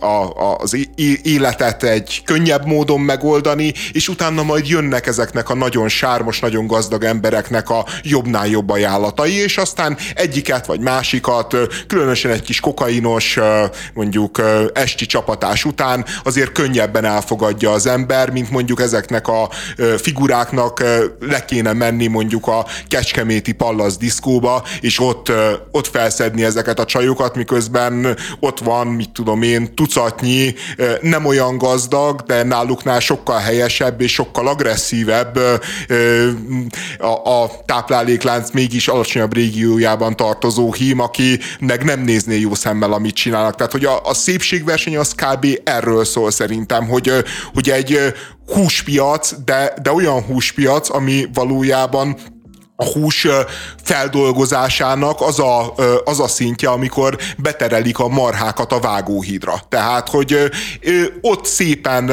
a, a, az életet egy könnyebb módon megoldani, és utána majd jönnek ezeknek a nagyon sármos, nagyon gazdag embereknek a jobbnál jobb ajánlatai, és aztán egyiket vagy másikat, különösen egy kis kokainos, mondjuk esti csapatás után azért könnyebben elfogadja az ember, mint mondjuk ezeknek a figuráknak le kéne menni mondjuk a Kecskeméti Pallas diszkóba, és ott, ott felszedni ezeket a csajokat, miközben ott van, mit tudom én, tucatnyi nem olyan gazdag, de náluknál sokkal helyesebb és sokkal agresszívebb a, a tápláléklánc mégis alacsonyabb régiójában tartozó hím, aki meg nem nézné jó szemmel, amit csinálnak. Tehát, hogy a, a szépségverseny az kb. erről szól szerintem, hogy, hogy egy húspiac, de, de olyan húspiac, ami valójában a hús feldolgozásának az a, az a szintje, amikor beterelik a marhákat a vágóhídra. Tehát, hogy ott szépen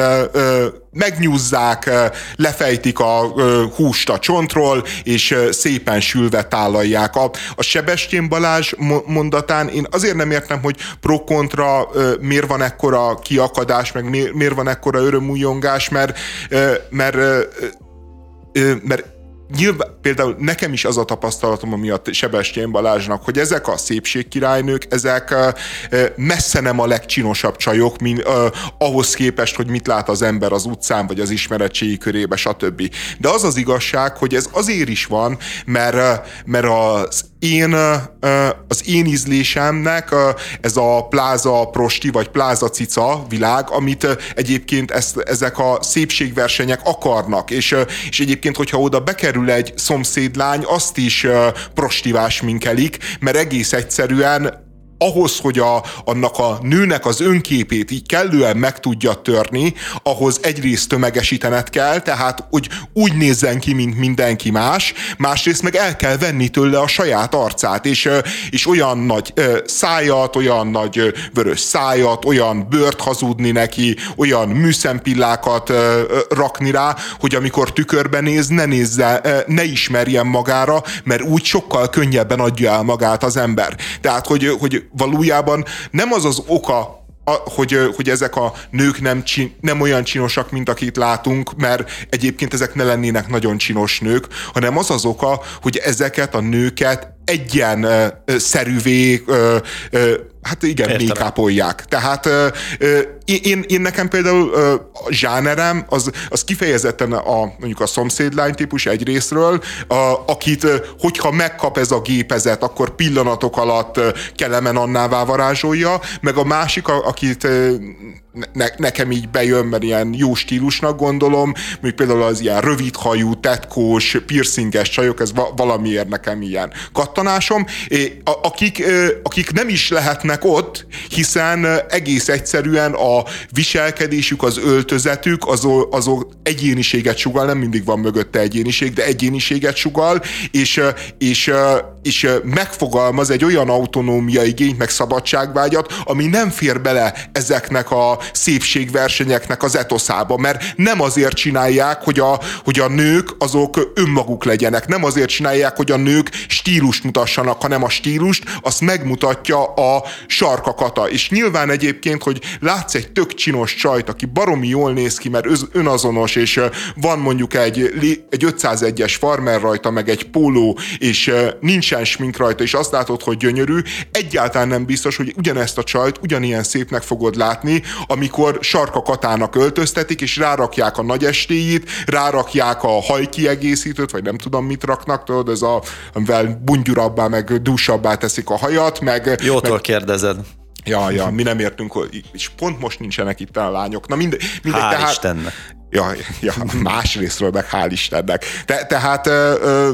megnyúzzák, lefejtik a húst a csontról, és szépen sülve tálalják. A, a Sebestyén Balázs mondatán én azért nem értem, hogy pro-kontra miért van ekkora kiakadás, meg miért van ekkora örömújongás, mert, mert, mert nyilván, például nekem is az a tapasztalatom, ami a Sebestyén Balázsnak, hogy ezek a szépségkirálynők, ezek messze nem a legcsinosabb csajok, mint uh, ahhoz képest, hogy mit lát az ember az utcán, vagy az ismeretségi körébe, stb. De az az igazság, hogy ez azért is van, mert, mert az én, az én ízlésemnek ez a pláza prosti, vagy pláza cica világ, amit egyébként ezt, ezek a szépségversenyek akarnak, és, és egyébként, hogyha oda bekerül egy szomszédlány, azt is prostivás minkelik, mert egész egyszerűen ahhoz, hogy a, annak a nőnek az önképét így kellően meg tudja törni, ahhoz egyrészt tömegesítenet kell, tehát hogy úgy nézzen ki, mint mindenki más, másrészt meg el kell venni tőle a saját arcát, és, és olyan nagy szájat, olyan nagy vörös szájat, olyan bőrt hazudni neki, olyan műszempillákat rakni rá, hogy amikor tükörbe néz, ne nézze, ne ismerjen magára, mert úgy sokkal könnyebben adja el magát az ember. Tehát, hogy, hogy valójában nem az az oka a, hogy, hogy ezek a nők nem, csin, nem olyan csinosak, mint akit látunk, mert egyébként ezek ne lennének nagyon csinos nők, hanem az az oka, hogy ezeket a nőket egyen szerűvé hát igen, mékápolják. Tehát én, én nekem például a zsánerem az, az kifejezetten a, mondjuk a szomszédlány típus egy részről, a, akit, hogyha megkap ez a gépezet, akkor pillanatok alatt kelemen annává varázsolja, meg a másik, akit ne, nekem így bejön, mert ilyen jó stílusnak gondolom, még például az ilyen rövidhajú, tetkós, piercinges csajok, ez valamiért nekem ilyen kattanásom, akik, akik nem is lehetnek ott, hiszen egész egyszerűen a viselkedésük, az öltözetük, az, az egyéniséget sugal, nem mindig van mögötte egyéniség, de egyéniséget sugal, és, és, és megfogalmaz egy olyan autonómia igényt, meg szabadságvágyat, ami nem fér bele ezeknek a szépségversenyeknek az etoszába, mert nem azért csinálják, hogy a, hogy a nők azok önmaguk legyenek, nem azért csinálják, hogy a nők stílust mutassanak, hanem a stílust azt megmutatja a sarkakata. És nyilván egyébként, hogy látsz egy tök csinos csajt, aki baromi jól néz ki, mert önazonos, és van mondjuk egy, egy 501-es farmer rajta, meg egy póló, és nincsen smink rajta, és azt látod, hogy gyönyörű, egyáltalán nem biztos, hogy ugyanezt a csajt ugyanilyen szépnek fogod látni, amikor sarka katának öltöztetik, és rárakják a nagy estéjét, rárakják a hajkiegészítőt, vagy nem tudom mit raknak, tudod, ez a, amivel bungyurabbá, meg dúsabbá teszik a hajat, meg... Jótól meg, kérdezed. Ja, ja, mi nem értünk, és pont most nincsenek itt a lányok. Na mindegy. mindegy hál' tehát, Istennek. Ja, ja, másrésztről meg hál' Istennek. Te, tehát ö, ö,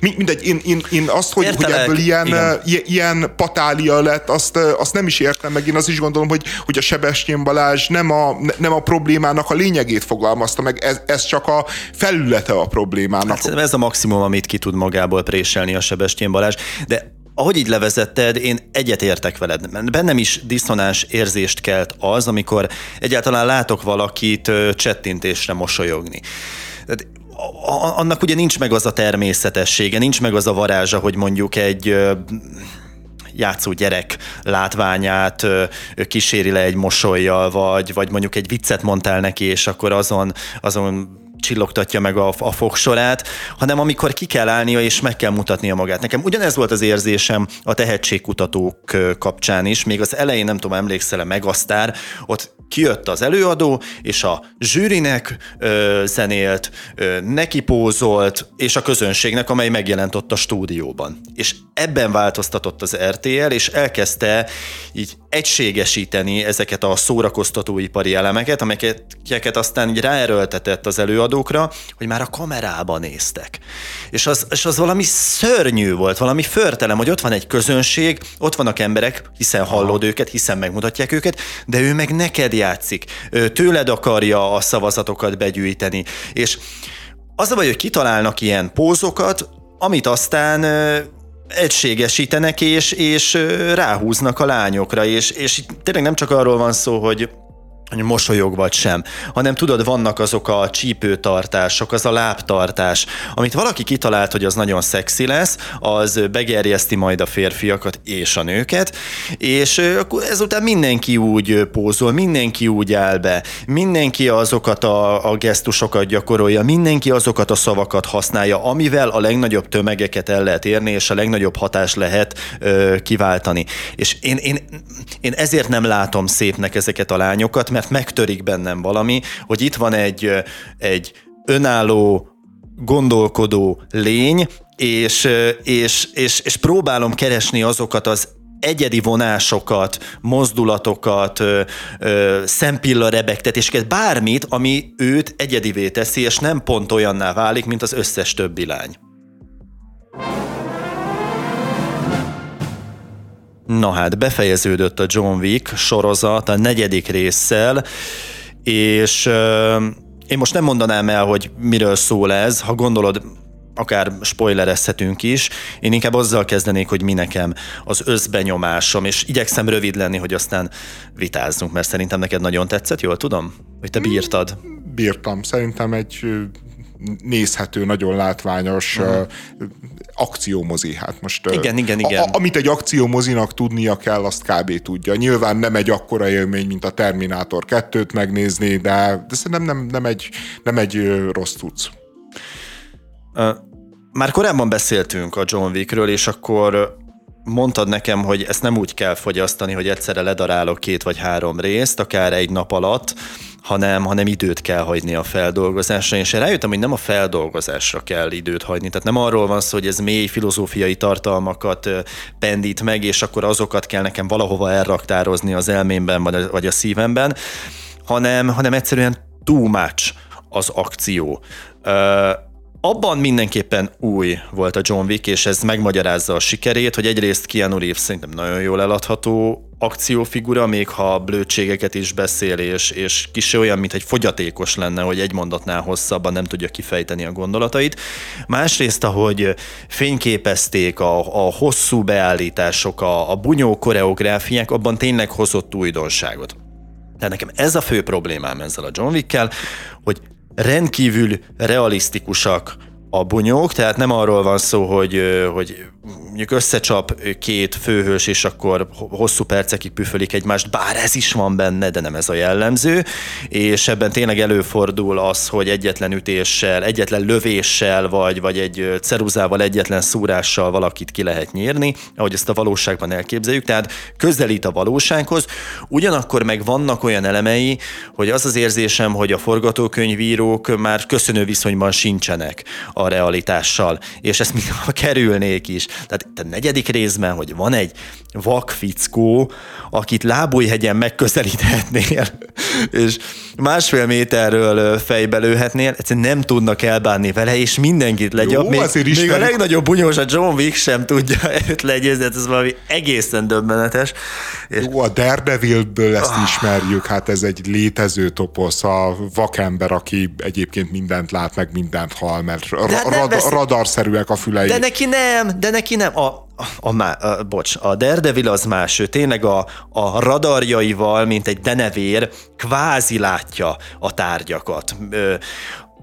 mindegy, én, én, én azt, hogy, hogy ebből ilyen, uh, ilyen patália lett, azt, azt nem is értem meg. Én azt is gondolom, hogy, hogy a Sebestyén Balázs nem a, nem a problémának a lényegét fogalmazta meg, ez, ez csak a felülete a problémának. Hát ez a maximum, amit ki tud magából préselni a Sebestyén Balázs, de ahogy így levezetted, én egyet értek veled. Bennem is diszonáns érzést kelt az, amikor egyáltalán látok valakit csettintésre mosolyogni annak ugye nincs meg az a természetessége, nincs meg az a varázsa, hogy mondjuk egy játszó gyerek látványát kíséri le egy mosolyjal, vagy, vagy mondjuk egy viccet mondtál neki, és akkor azon, azon csillogtatja meg a, a fogsorát, hanem amikor ki kell állnia és meg kell mutatnia magát. Nekem ugyanez volt az érzésem a tehetségkutatók kapcsán is, még az elején nem tudom, emlékszel-e Megasztár, ott kijött az előadó, és a zsűrinek ö, zenélt, ö, neki pózolt, és a közönségnek, amely megjelent ott a stúdióban. És ebben változtatott az RTL, és elkezdte így egységesíteni ezeket a szórakoztatóipari elemeket, amelyeket aztán így ráerőltetett az előadókra, hogy már a kamerában néztek. És az, és az valami szörnyű volt, valami förtelem, hogy ott van egy közönség, ott vannak emberek, hiszen hallod őket, hiszen megmutatják őket, de ő meg neked játszik. Tőled akarja a szavazatokat begyűjteni. És az a baj, hogy kitalálnak ilyen pózokat, amit aztán egységesítenek és, és ráhúznak a lányokra, és, és tényleg nem csak arról van szó, hogy mosolyog vagy sem, hanem tudod, vannak azok a csípőtartások, az a lábtartás, amit valaki kitalált, hogy az nagyon szexi lesz, az begerjeszti majd a férfiakat és a nőket, és ezután mindenki úgy pózol, mindenki úgy áll be, mindenki azokat a, a gesztusokat gyakorolja, mindenki azokat a szavakat használja, amivel a legnagyobb tömegeket el lehet érni, és a legnagyobb hatást lehet ö, kiváltani. És én, én, én ezért nem látom szépnek ezeket a lányokat, mert mert megtörik bennem valami, hogy itt van egy, egy önálló, gondolkodó lény, és, és, és, és próbálom keresni azokat az egyedi vonásokat, mozdulatokat, ö, ö, szempilla rebegtetéseket, bármit, ami őt egyedivé teszi, és nem pont olyanná válik, mint az összes többi lány. Na hát, befejeződött a John Wick sorozat a negyedik résszel, és euh, én most nem mondanám el, hogy miről szól ez, ha gondolod, akár spoilerezhetünk is. Én inkább azzal kezdenék, hogy mi nekem az összbenyomásom, és igyekszem rövid lenni, hogy aztán vitázzunk, mert szerintem neked nagyon tetszett, jól tudom? Hogy te bírtad? Bírtam. Szerintem egy nézhető, nagyon látványos uh-huh. akciómozi. Hát most, igen, igen, igen. A, amit egy akciómozinak tudnia kell, azt kb. tudja. Nyilván nem egy akkora élmény, mint a Terminátor 2-t megnézni, de, de szerintem nem, nem, egy, nem egy rossz tudsz. Uh, már korábban beszéltünk a John Wickről, és akkor mondtad nekem, hogy ezt nem úgy kell fogyasztani, hogy egyszerre ledarálok két vagy három részt, akár egy nap alatt, hanem, hanem időt kell hagyni a feldolgozásra, és rájöttem, hogy nem a feldolgozásra kell időt hagyni, tehát nem arról van szó, hogy ez mély filozófiai tartalmakat pendít meg, és akkor azokat kell nekem valahova elraktározni az elmémben vagy a szívemben, hanem, hanem egyszerűen too much az akció. Abban mindenképpen új volt a John Wick, és ez megmagyarázza a sikerét, hogy egyrészt Keanu Reeves szerintem nagyon jól eladható akciófigura, még ha blödségeket is beszél, és, és kis olyan, mint egy fogyatékos lenne, hogy egy mondatnál hosszabban nem tudja kifejteni a gondolatait. Másrészt, ahogy fényképezték a, a hosszú beállítások, a, a bunyó koreográfiák, abban tényleg hozott újdonságot. Tehát nekem ez a fő problémám ezzel a John Wick-kel, hogy rendkívül realisztikusak a bunyók, tehát nem arról van szó, hogy, hogy mondjuk összecsap két főhős, és akkor hosszú percekig püfölik egymást, bár ez is van benne, de nem ez a jellemző, és ebben tényleg előfordul az, hogy egyetlen ütéssel, egyetlen lövéssel, vagy, vagy egy ceruzával, egyetlen szúrással valakit ki lehet nyírni, ahogy ezt a valóságban elképzeljük, tehát közelít a valósághoz, ugyanakkor meg vannak olyan elemei, hogy az az érzésem, hogy a forgatókönyvírók már köszönő viszonyban sincsenek a realitással, és ezt mintha [laughs] kerülnék is. Tehát a negyedik részben, hogy van egy vakfickó, akit Lábújhegyen megközelíthetnél, [laughs] és másfél méterről fejbe lőhetnél, egyszerűen nem tudnak elbánni vele, és mindenkit legyab. Még, még a legnagyobb bunyós, a John Wick sem tudja [laughs] őt legyőzni, ez valami egészen döbbenetes. És... Jó, a Daredevilből ezt ah. ismerjük, hát ez egy létező toposz, a vakember, aki egyébként mindent lát, meg mindent hal, mert ra- rad- radarszerűek a fülei. De neki nem, de neki nem. A, a, a, a, bocs, a Daredevil az más, ő tényleg a, a radarjaival, mint egy denevér, kvázi látja a tárgyakat. Ö,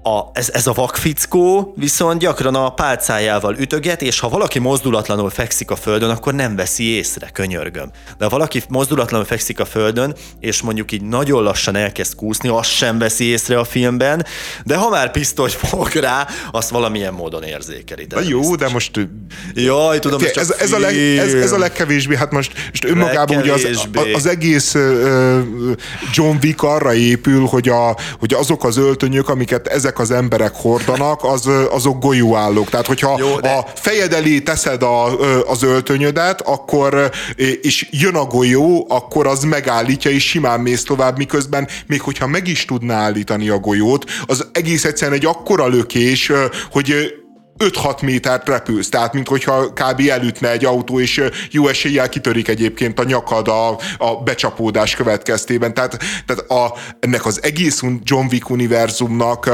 a, ez, ez a vakfickó viszont gyakran a pálcájával ütöget, és ha valaki mozdulatlanul fekszik a földön, akkor nem veszi észre, könyörgöm. De ha valaki mozdulatlanul fekszik a földön, és mondjuk így nagyon lassan elkezd kúszni, azt sem veszi észre a filmben, de ha már pisztoly fog rá, azt valamilyen módon érzékeli. De jó, biztos. de most... Jaj, tudom, ez, ez, ez, a leg, ez, ez a legkevésbé, hát most, most önmagában ugye az, az egész John Wick arra épül, hogy, a, hogy azok az öltönyök, amiket ezek ezek az emberek hordanak, az, azok golyóállók. Tehát, hogyha Jó, de... a fejed elé teszed a, az öltönyödet, akkor, és jön a golyó, akkor az megállítja, és simán mész tovább, miközben még hogyha meg is tudná állítani a golyót, az egész egyszerűen egy akkora lökés, hogy 5-6 métert repülsz, tehát mint hogyha kb. elütne egy autó, és jó eséllyel kitörik egyébként a nyakad a, a becsapódás következtében. Tehát, tehát a, ennek az egész John Wick univerzumnak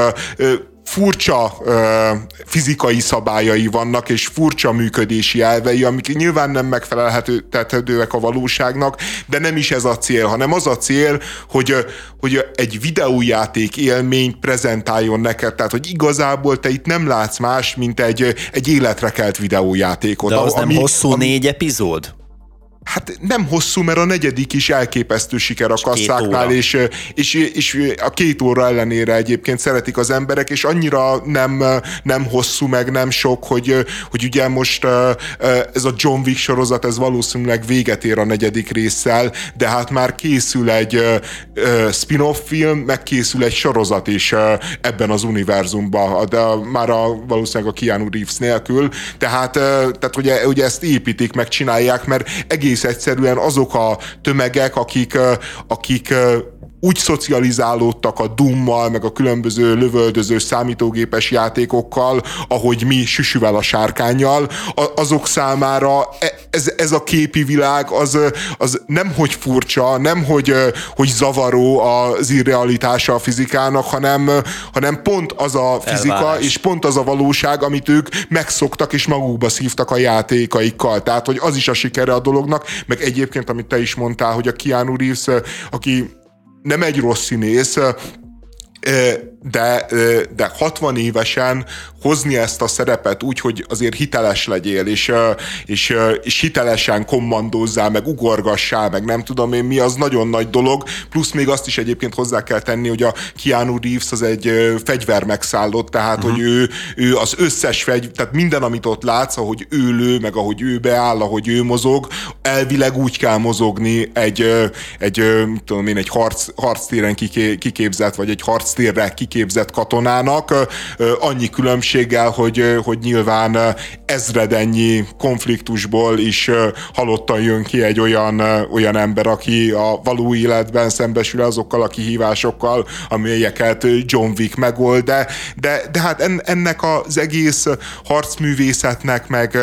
furcsa ö, fizikai szabályai vannak, és furcsa működési elvei, amik nyilván nem megfelelhetőek a valóságnak, de nem is ez a cél, hanem az a cél, hogy, hogy egy videójáték élményt prezentáljon neked, tehát hogy igazából te itt nem látsz más, mint egy, egy életre kelt videójátékot. De az ami, nem hosszú ami, négy epizód? Hát nem hosszú, mert a negyedik is elképesztő siker a kasszáknál, és, és, és a két óra ellenére egyébként szeretik az emberek, és annyira nem, nem hosszú, meg nem sok, hogy, hogy ugye most ez a John Wick sorozat, ez valószínűleg véget ér a negyedik résszel, de hát már készül egy spin-off film, meg készül egy sorozat is ebben az univerzumban, de már a, valószínűleg a Keanu Reeves nélkül, tehát, tehát ugye, ugye ezt építik, meg csinálják, mert egész egész egyszerűen azok a tömegek, akik, akik úgy szocializálódtak a dummal, meg a különböző lövöldöző számítógépes játékokkal, ahogy mi süsüvel a sárkányjal, azok számára e, ez, ez a képi világ az, az nem hogy furcsa, nem hogy, hogy zavaró az irrealitása a fizikának, hanem, hanem pont az a fizika, Elvárás. és pont az a valóság, amit ők megszoktak és magukba szívtak a játékaikkal. Tehát, hogy az is a sikere a dolognak, meg egyébként, amit te is mondtál, hogy a Keanu Reeves, aki nem egy rossz színész, de, de 60 évesen hozni ezt a szerepet úgy, hogy azért hiteles legyél, és, és, és hitelesen kommandózzál, meg ugorgassál, meg nem tudom én mi, az nagyon nagy dolog, plusz még azt is egyébként hozzá kell tenni, hogy a Keanu Reeves az egy fegyver megszállott, tehát uh-huh. hogy ő, ő az összes fegy, tehát minden, amit ott látsz, ahogy ő lő, meg ahogy ő beáll, ahogy ő mozog, elvileg úgy kell mozogni egy, egy mit tudom én, egy harc, harctéren kiképzett, vagy egy harctérre kiképzett katonának, annyi különbség, különbséggel, hogy, hogy nyilván ezredennyi konfliktusból is halottan jön ki egy olyan, olyan ember, aki a való életben szembesül azokkal a kihívásokkal, amelyeket John Wick megold, de, de, de hát ennek az egész harcművészetnek, meg,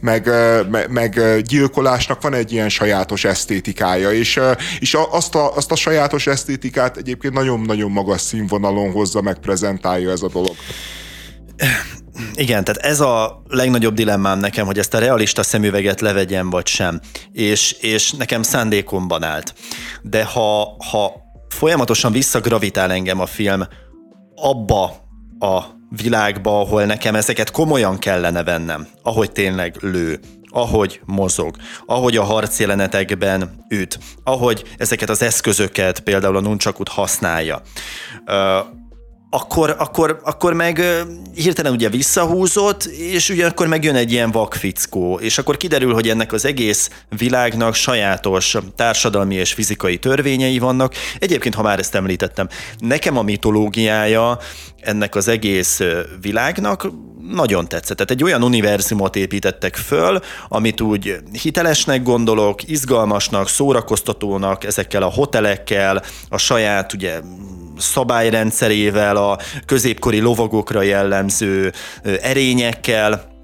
meg, meg, meg gyilkolásnak van egy ilyen sajátos esztétikája, és, és azt, a, azt a sajátos esztétikát egyébként nagyon-nagyon magas színvonalon hozza, meg prezentálja ez a dolog. Igen, tehát ez a legnagyobb dilemmám nekem, hogy ezt a realista szemüveget levegyem, vagy sem. És, és nekem szándékomban állt. De ha, ha folyamatosan visszagravitál engem a film abba a világba, ahol nekem ezeket komolyan kellene vennem, ahogy tényleg lő, ahogy mozog, ahogy a harcjelenetekben üt, ahogy ezeket az eszközöket, például a nuncsakut használja, akkor, akkor, akkor meg hirtelen ugye visszahúzott, és ugye akkor megjön egy ilyen vakfickó, és akkor kiderül, hogy ennek az egész világnak sajátos társadalmi és fizikai törvényei vannak. Egyébként, ha már ezt említettem, nekem a mitológiája ennek az egész világnak nagyon tetszett. Tehát egy olyan univerzumot építettek föl, amit úgy hitelesnek gondolok, izgalmasnak, szórakoztatónak, ezekkel a hotelekkel, a saját ugye szabályrendszerével, a középkori lovagokra jellemző erényekkel,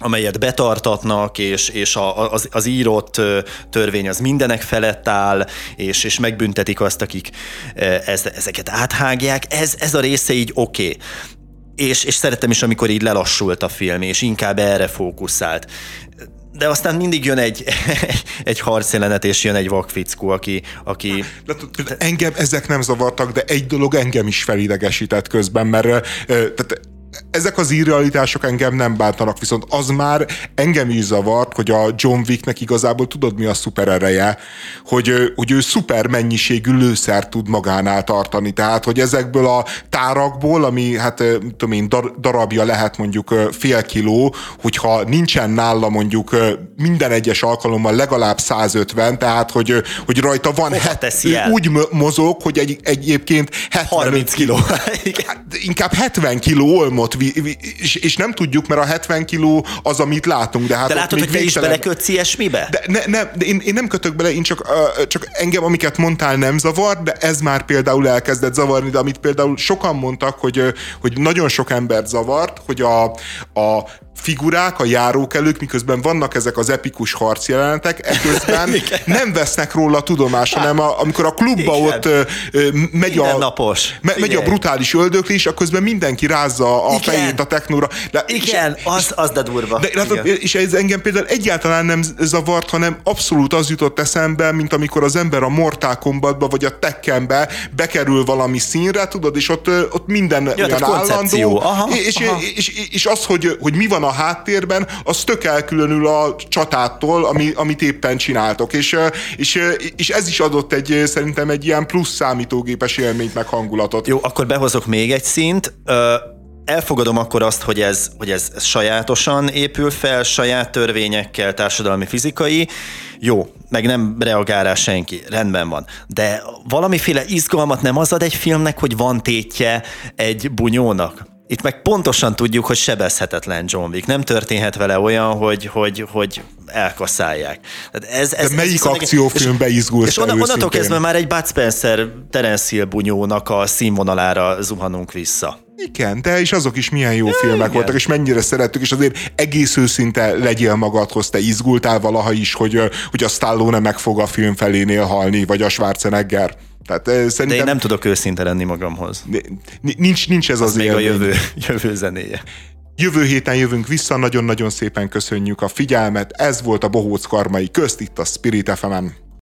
amelyet betartatnak, és, és a, az, az írott törvény az mindenek felett áll, és, és megbüntetik azt, akik ez, ezeket áthágják. Ez, ez a része így oké. Okay. És, és szerettem is, amikor így lelassult a film, és inkább erre fókuszált. De aztán mindig jön egy, [laughs] egy harcjelenet, és jön egy vakfickó, aki... aki... Engem ezek nem zavartak, de egy dolog engem is felidegesített közben, mert tehát ezek az irrealitások engem nem bántanak, viszont az már engem is zavart, hogy a John Wicknek igazából tudod mi a szuper ereje, hogy, hogy ő szuper mennyiségű lőszer tud magánál tartani, tehát hogy ezekből a tárakból, ami hát tudom én, darabja lehet mondjuk fél kiló, hogyha nincsen nála mondjuk minden egyes alkalommal legalább 150, tehát hogy, hogy rajta van, het, úgy mozog, hogy egy, egyébként 70 30 kiló. [laughs] Hát inkább 70 kiló olmot és, és nem tudjuk, mert a 70 kiló az, amit látunk. De, hát de látod, hogy te is belekötsz ilyesmibe? De, ne, ne, de én, én nem kötök bele, én csak, uh, csak engem, amiket mondtál, nem zavar, de ez már például elkezdett zavarni, de amit például sokan mondtak, hogy, hogy nagyon sok embert zavart, hogy a, a figurák, a járókelők, miközben vannak ezek az epikus harcjelenetek, ekközben [laughs] nem vesznek róla tudomást, hanem a, amikor a klubba Igen. ott ö, ö, megy, a, napos. Me, megy a brutális öldöklés, akkor közben mindenki rázza a Igen. fejét a technóra. De, Igen, és, az, az de durva. De, látod, és ez engem például egyáltalán nem zavart, hanem abszolút az jutott eszembe, mint amikor az ember a Mortal Kombatba vagy a Tekkenbe bekerül valami színre, tudod, és ott, ott minden ja, olyan állandó. Aha, és, aha. És, és, és az, hogy, hogy mi van a háttérben, az tök elkülönül a csatától, ami, amit éppen csináltok. És, és, és ez is adott egy, szerintem egy ilyen plusz számítógépes élményt, meg hangulatot. Jó, akkor behozok még egy szint. elfogadom akkor azt, hogy ez, hogy ez, ez sajátosan épül fel, saját törvényekkel, társadalmi, fizikai. Jó, meg nem reagál rá senki, rendben van. De valamiféle izgalmat nem az ad egy filmnek, hogy van tétje egy bunyónak? Itt meg pontosan tudjuk, hogy sebezhetetlen John Wick. Nem történhet vele olyan, hogy, hogy, hogy elkaszálják. Tehát ez, ez, De melyik ez akciófilmbe izgulsz És onnan, onnantól kezdve már egy Bud Spencer Terence Hill bunyónak a színvonalára zuhanunk vissza. Igen, de és azok is milyen jó ja, filmek igen. voltak, és mennyire szerettük, és azért egész őszinte legyél magadhoz, te izgultál valaha is, hogy, hogy a Stallone meg fog a film felénél halni, vagy a Schwarzenegger. Tehát, szerintem, De én nem tudok őszinte lenni magamhoz. Nincs, nincs ez az, az még a jövő, [laughs] jövő zenéje. Jövő héten jövünk vissza, nagyon-nagyon szépen köszönjük a figyelmet. Ez volt a Bohóc Karmai közt itt a Spirit fm -en.